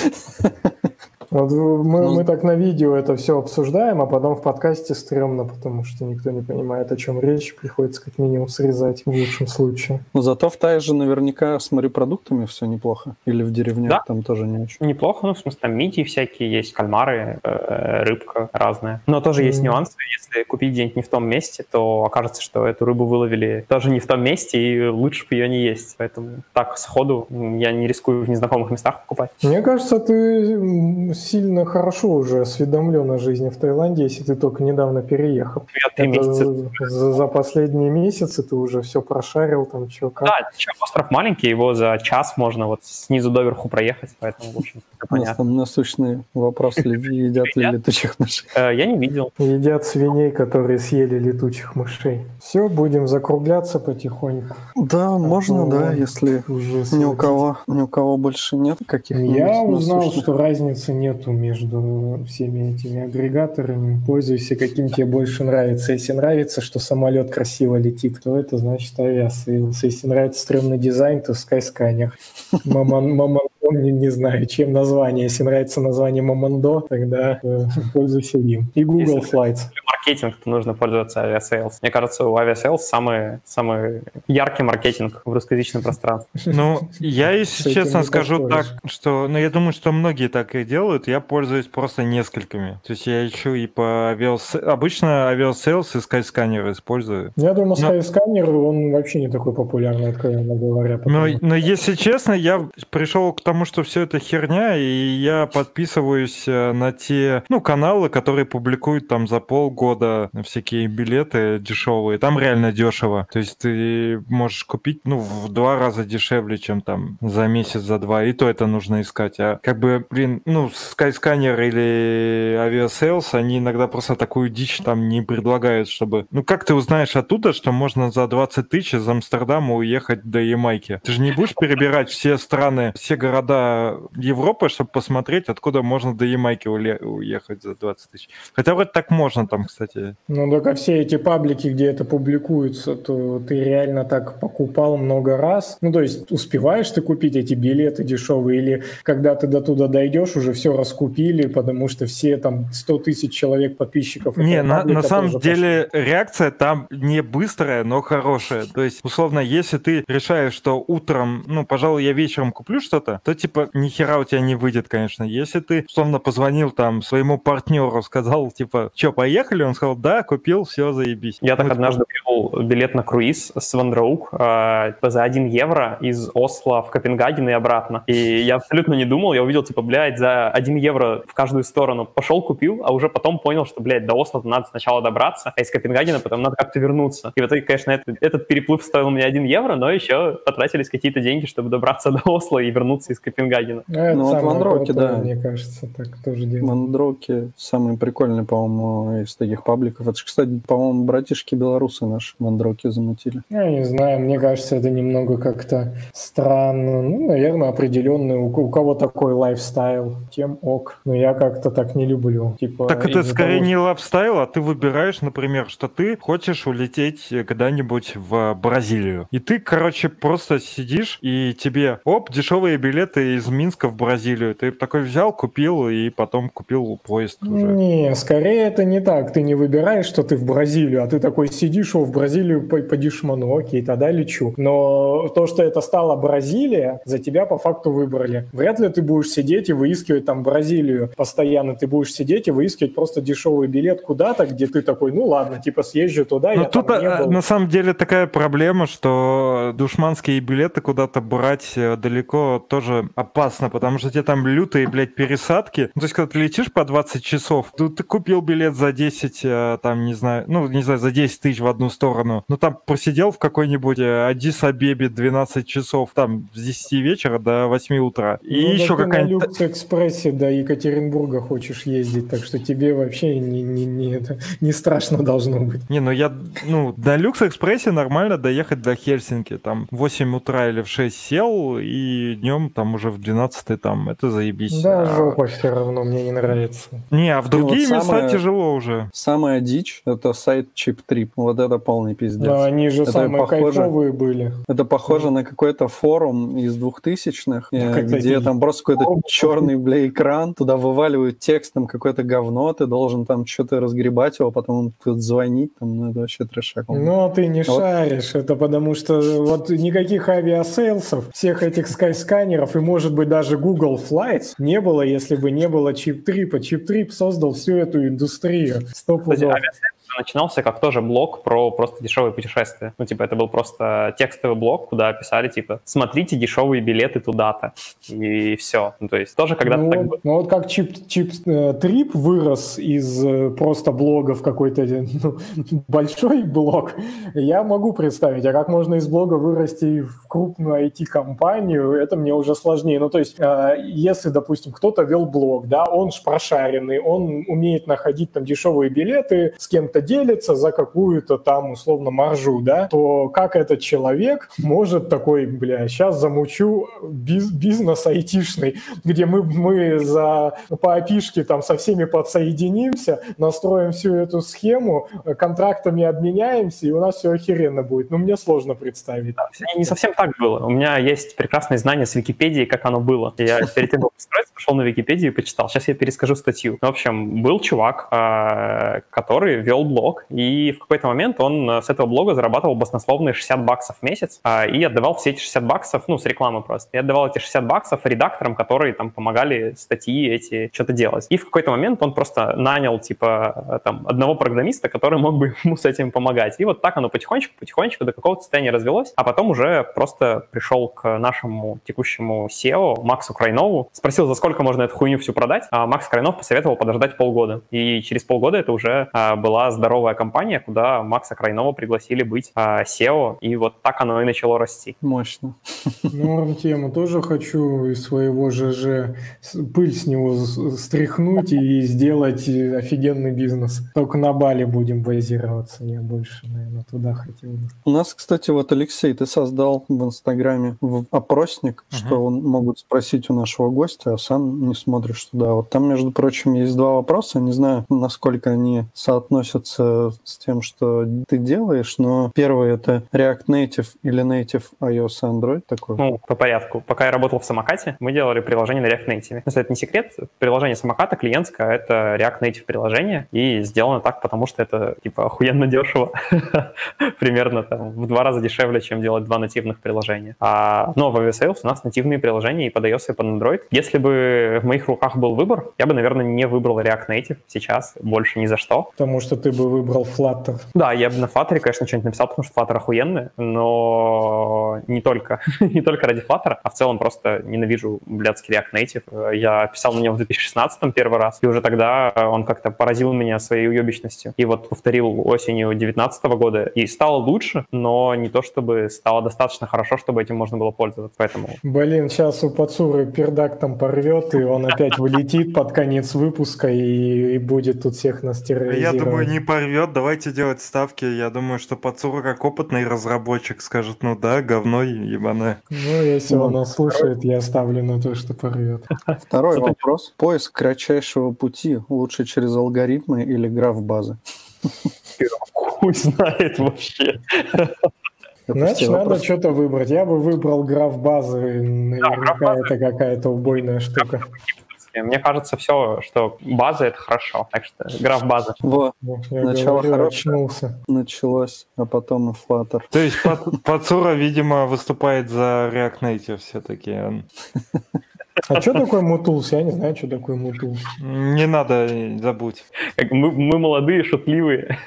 Вот мы, Ну, мы так на видео это все обсуждаем, а потом в подкасте стрёмно, потому что никто не понимает, о чем речь, приходится как минимум срезать в лучшем случае. Но зато в Тае же наверняка с морепродуктами все неплохо. Или в деревнях Да. там тоже не очень. Неплохо, ну, в смысле, там мидии всякие есть, кальмары, э, рыбка разная. Но тоже есть Мгм. нюансы. Если купить где-нибудь не в том месте, то окажется, что эту рыбу выловили тоже не в том месте, и лучше бы ее не есть. Поэтому так, сходу, я не рискую в незнакомых местах покупать. Мне кажется, ты сильно хорошо уже осведомлен о жизни в Таиланде, если ты только недавно переехал. Я три Это месяца за, за последние месяцы ты уже все прошарил, там что, как. Да, остров маленький, его за час можно вот снизу доверху проехать, поэтому, в общем, всё У нас понятно. там насущный вопрос, *laughs* едят ли летучих мышей. Э, Я не видел. Едят свиней, которые съели летучих мышей. Все, будем закругляться потихоньку. Да, можно, ну, да, если ни у кого, ни у кого больше нет каких-нибудь Я узнал, что разницы нету между всеми этими агрегаторами. Пользуйся, каким тебе больше нравится. Если нравится, что самолет красиво летит, то это значит Aviasales. Если нравится стрёмный дизайн, то Skyscanner. Momon, Momondo, не, не знаю, чем название. Если нравится название Momondo, тогда э, пользуйся им. И Google Если- Flights. Маркетинг, то нужно пользоваться Aviasales. Мне кажется, у Aviasales самый, самый яркий маркетинг в русскоязычном пространстве. *laughs* Ну, я, если честно скажу так, что, ну, я думаю, что многие так и делают. Я пользуюсь просто несколькими. То есть я ищу и по Avias... Обычно Aviasales и Skyscanner использую. Я думаю, Skyscanner, он вообще не такой популярный, откровенно говоря. Но, но если честно, я пришел к тому, что все это херня, и я подписываюсь э, на те, ну, каналы, которые публикуют там за полгода всякие билеты дешевые. Там реально дешево. То есть ты можешь купить, ну, в два раза дешевле, чем там за месяц, за два. И то это нужно искать. А как бы, блин, ну, Skyscanner или Aviasales, они иногда просто такую дичь там не предлагают, чтобы... Ну, как ты узнаешь оттуда, что можно за 20 тысяч из Амстердама уехать до Ямайки? Ты же не будешь перебирать все страны, все города Европы, чтобы посмотреть, откуда можно до Ямайки уехать за 20 тысяч. Хотя вроде так можно там, кстати. Кстати. Ну, только все эти паблики, где это публикуется, то ты реально так покупал много раз. Ну, то есть успеваешь ты купить эти билеты дешевые, или когда ты до туда дойдешь, уже все раскупили, потому что все там 100 тысяч человек подписчиков. Не, на, на самом деле пошли. реакция там не быстрая, но хорошая. То есть, условно, если ты решаешь, что утром, ну, пожалуй, я вечером куплю что-то, то, типа, ни хера у тебя не выйдет, конечно. Если ты, условно, позвонил там своему партнеру, сказал, типа, что, поехали? Он сказал, да, купил, все, заебись. Я так вот. однажды купил билет на круиз с Вандроук э, за 1 евро из Осло в Копенгаген и обратно. И я абсолютно не думал, я увидел, типа, блядь, за 1 евро в каждую сторону. Пошел, купил, а уже потом понял, что, блядь, до Осло надо сначала добраться, а из Копенгагена потом надо как-то вернуться. И в итоге, конечно, этот, этот переплыв стоил мне 1 евро, но еще потратились какие-то деньги, чтобы добраться *laughs* до Осло и вернуться из Копенгагена. Ну, ну вот Вандроки, да. Мне кажется, так тоже делают. Вандроки самый прикольный, по-моему, из таких пабликов. Это же, кстати, по-моему, братишки белорусы наши Вандроки замутили. Я не знаю, мне кажется, это немного как-то странно. Ну, наверное, определенный, у, у кого такой lifestyle, тем ок. Но я как-то так не люблю. Типа, так это скорее того, не lifestyle, а ты выбираешь, например, что ты хочешь улететь когда-нибудь в Бразилию. И ты, короче, просто сидишь, и тебе, оп, дешевые билеты из Минска в Бразилию. Ты такой взял, купил, и потом купил поезд уже. Не, скорее это не так. Ты не выбираешь, что ты в Бразилию, а ты такой сидишь, о, в Бразилию по, по дешману, окей, тогда лечу. Но то, что это стало Бразилия, за тебя по факту выбрали. Вряд ли ты будешь сидеть и выискивать там Бразилию постоянно. Ты будешь сидеть и выискивать просто дешевый билет куда-то, где ты такой, ну ладно, типа съезжу туда, Но я тут там не а, был. на самом деле такая проблема, что душманские билеты куда-то брать э, далеко тоже опасно, потому что тебе там лютые, блядь, пересадки. Ну, то есть, когда ты летишь по 20 часов, ты, ты купил билет за 10, э, там, не знаю, ну, не знаю, за 10 тысяч в одну сторону, ну, там просидел в какой-нибудь Адис-Абебе 12 часов, там, с 10 вечера до 8 утра. И ну, еще какая-нибудь... на Люкс-экспрессе до Екатеринбурга хочешь ездить, так что тебе вообще не, не, не, это, не страшно должно быть. Не, ну я, ну, на Люкс-экспрессе нормально доехать до Хельсинки, там, в 8 утра или в 6 сел, и днем там уже в 12 там, это заебись. Да, а... жопа все равно, мне не нравится. Не, а в другие вот места самое, тяжело уже. Самая дичь — это сайт Chip Trip, вот это полный пиздец. Да, они же это самые похоже, кайфовые были. Это похоже да. на какой-то форум из двухтысячных, э, где там просто какой-то черный, бля, экран, туда вываливают текстом какое-то говно, ты должен там что-то разгребать его, потом звонить, там, ну, это вообще трешак. Ну, а ты не вот. шаришь, это потому что вот никаких Aviasales ов, всех этих Skyscanner ов и, может быть, даже Google Flights не было, если бы не было Cheap Trip. Cheap Trip создал всю эту индустрию. Confusão. Ou seja, начинался как тоже блог про просто дешевые путешествия. Ну, типа, это был просто текстовый блог, куда писали, типа, смотрите дешевые билеты туда-то. И все. Ну, то есть тоже когда-то ну, так было. Ну, вот как Cheap, Cheap э, Trip вырос из э, просто блога в какой-то *laughs* ну, большой блог, я могу представить. А как можно из блога вырасти в крупную IT-компанию, это мне уже сложнее. Ну, то есть, э, если, допустим, кто-то вел блог, да, он ж прошаренный, он умеет находить там дешевые билеты, с кем-то делится за какую-то там условно маржу, да, то как этот человек может такой, бля, сейчас замучу биз бизнес айтишный, где мы, мы за по опишке там со всеми подсоединимся, настроим всю эту схему, контрактами обменяемся, и у нас все охеренно будет. Ну, мне сложно представить. Да, не совсем так было. У меня есть прекрасные знания с Википедии, как оно было. Я перед тем, как построиться, пошел на Википедию и почитал. Сейчас я перескажу статью. В общем, был чувак, а, который вел блог и в какой-то момент он э, с этого блога зарабатывал баснословные 60 баксов в месяц а, и отдавал все эти 60 баксов, ну, с рекламы просто, и отдавал эти 60 баксов редакторам, которые там помогали статьи эти что-то делать. И в какой-то момент он просто нанял, типа, э, там, одного программиста, который *laughs* мог бы ему с этим помогать. И вот так оно потихонечку-потихонечку до какого-то состояния развелось, а потом уже просто пришел к нашему текущему SEO Максу Крайнову, спросил, за сколько можно эту хуйню всю продать, а Макс Крайнов посоветовал подождать полгода. И через полгода это уже а, была здоровая компания, куда Макса Крайнова пригласили быть а, SEO, и вот так оно и начало расти. Мощно. *laughs* Норм тему. Тоже хочу из своего ЖЖ пыль с него стряхнуть и сделать офигенный бизнес. Только на Бали будем базироваться. Я больше, наверное, туда хотел. У нас, кстати, вот Алексей, ты создал в Инстаграме опросник, uh-huh. что он, могут спросить у нашего гостя, а сам не смотришь туда. Вот там, между прочим, есть два вопроса. Не знаю, насколько они соотносятся разница с тем, что ты делаешь, но первый это React Native или Native iOS Android такой. Ну, по порядку. Пока я работал в самокате, мы делали приложение на React Native. Если это не секрет, приложение самоката клиентское — это React Native приложение, и сделано так, потому что это, типа, охуенно дешево. *laughs* Примерно там в два раза дешевле, чем делать два нативных приложения. А, но в Aviasales у нас нативные приложения и под iOS, и под Android. Если бы в моих руках был выбор, я бы, наверное, не выбрал React Native сейчас, больше ни за что. Потому что ты бы выбрал Flutter. Да, я бы на Flutter, конечно, что-нибудь написал, потому что Flutter охуенный, но не только, *laughs* не только ради Flutter, а в целом просто ненавижу блядский React Native. Я писал на нем в 2016 первый раз, и уже тогда он как-то поразил меня своей уебищностью. И вот повторил осенью 2019 года, и стало лучше, но не то чтобы стало достаточно хорошо, чтобы этим можно было пользоваться. Поэтому Блин, сейчас у Пацуры пердак там порвет, и он опять *laughs* вылетит под конец выпуска и, и будет тут всех нас Я терроризировать. думаю, не порвет. Давайте делать ставки. Я думаю, что Пацура как опытный разработчик скажет, ну да, говно ебаное. Ну, если он нас слушает, я ставлю на то, что порвет. *laughs* Второй вопрос. Поиск кратчайшего пути лучше через алгоритмы или граф базы? хуй знает вообще. Значит, надо что-то выбрать. Я бы выбрал граф базы. Наверняка граф базы. это какая-то убойная штука. Мне кажется, все, что база — это хорошо. Так что граф база. Во, Я Начало говорю, хорошее. очнулся. началось, а потом и Flutter. То есть Пацура, видимо, выступает за React Native все-таки. А что такое MooTools? Я не знаю, что такое MooTools. Не надо, забудь. Как Мы, мы молодые, шутливые.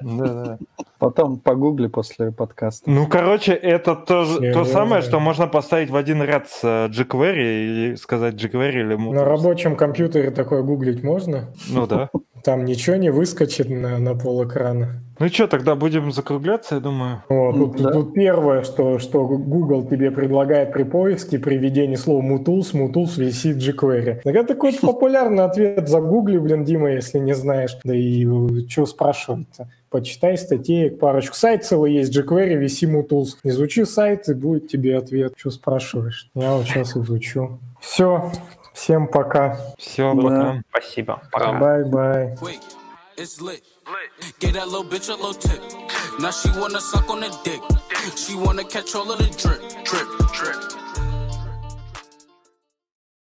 Да-да. Потом погугли после подкаста. Ну, короче, это то, то самое, что можно поставить в один ряд с э, jQuery и сказать jQuery или MooTools. На рабочем компьютере такое гуглить можно? Ну да. Там ничего не выскочит на, на пол экрана. Ну что, тогда будем закругляться, я думаю. Вот, тут, Да. тут первое, что, что Google тебе предлагает при поиске, при введении слова MooTools, MooTools vs jQuery. Так это такой *laughs* популярный ответ. Загугли, блин, Дима, если не знаешь. Да и что спрашивать-то? Почитай статей, парочку. Сайт целый есть, jQuery vs MooTools. Изучи сайт, и будет тебе ответ. Что спрашиваешь? Я вот сейчас изучу. Все, всем пока. Все, Да. пока. Спасибо. Пока. Бай-бай. It's lit. Get that little bitch a little tip. Now she wanna suck on the dick. She wanna catch all of the drip, drip, drip.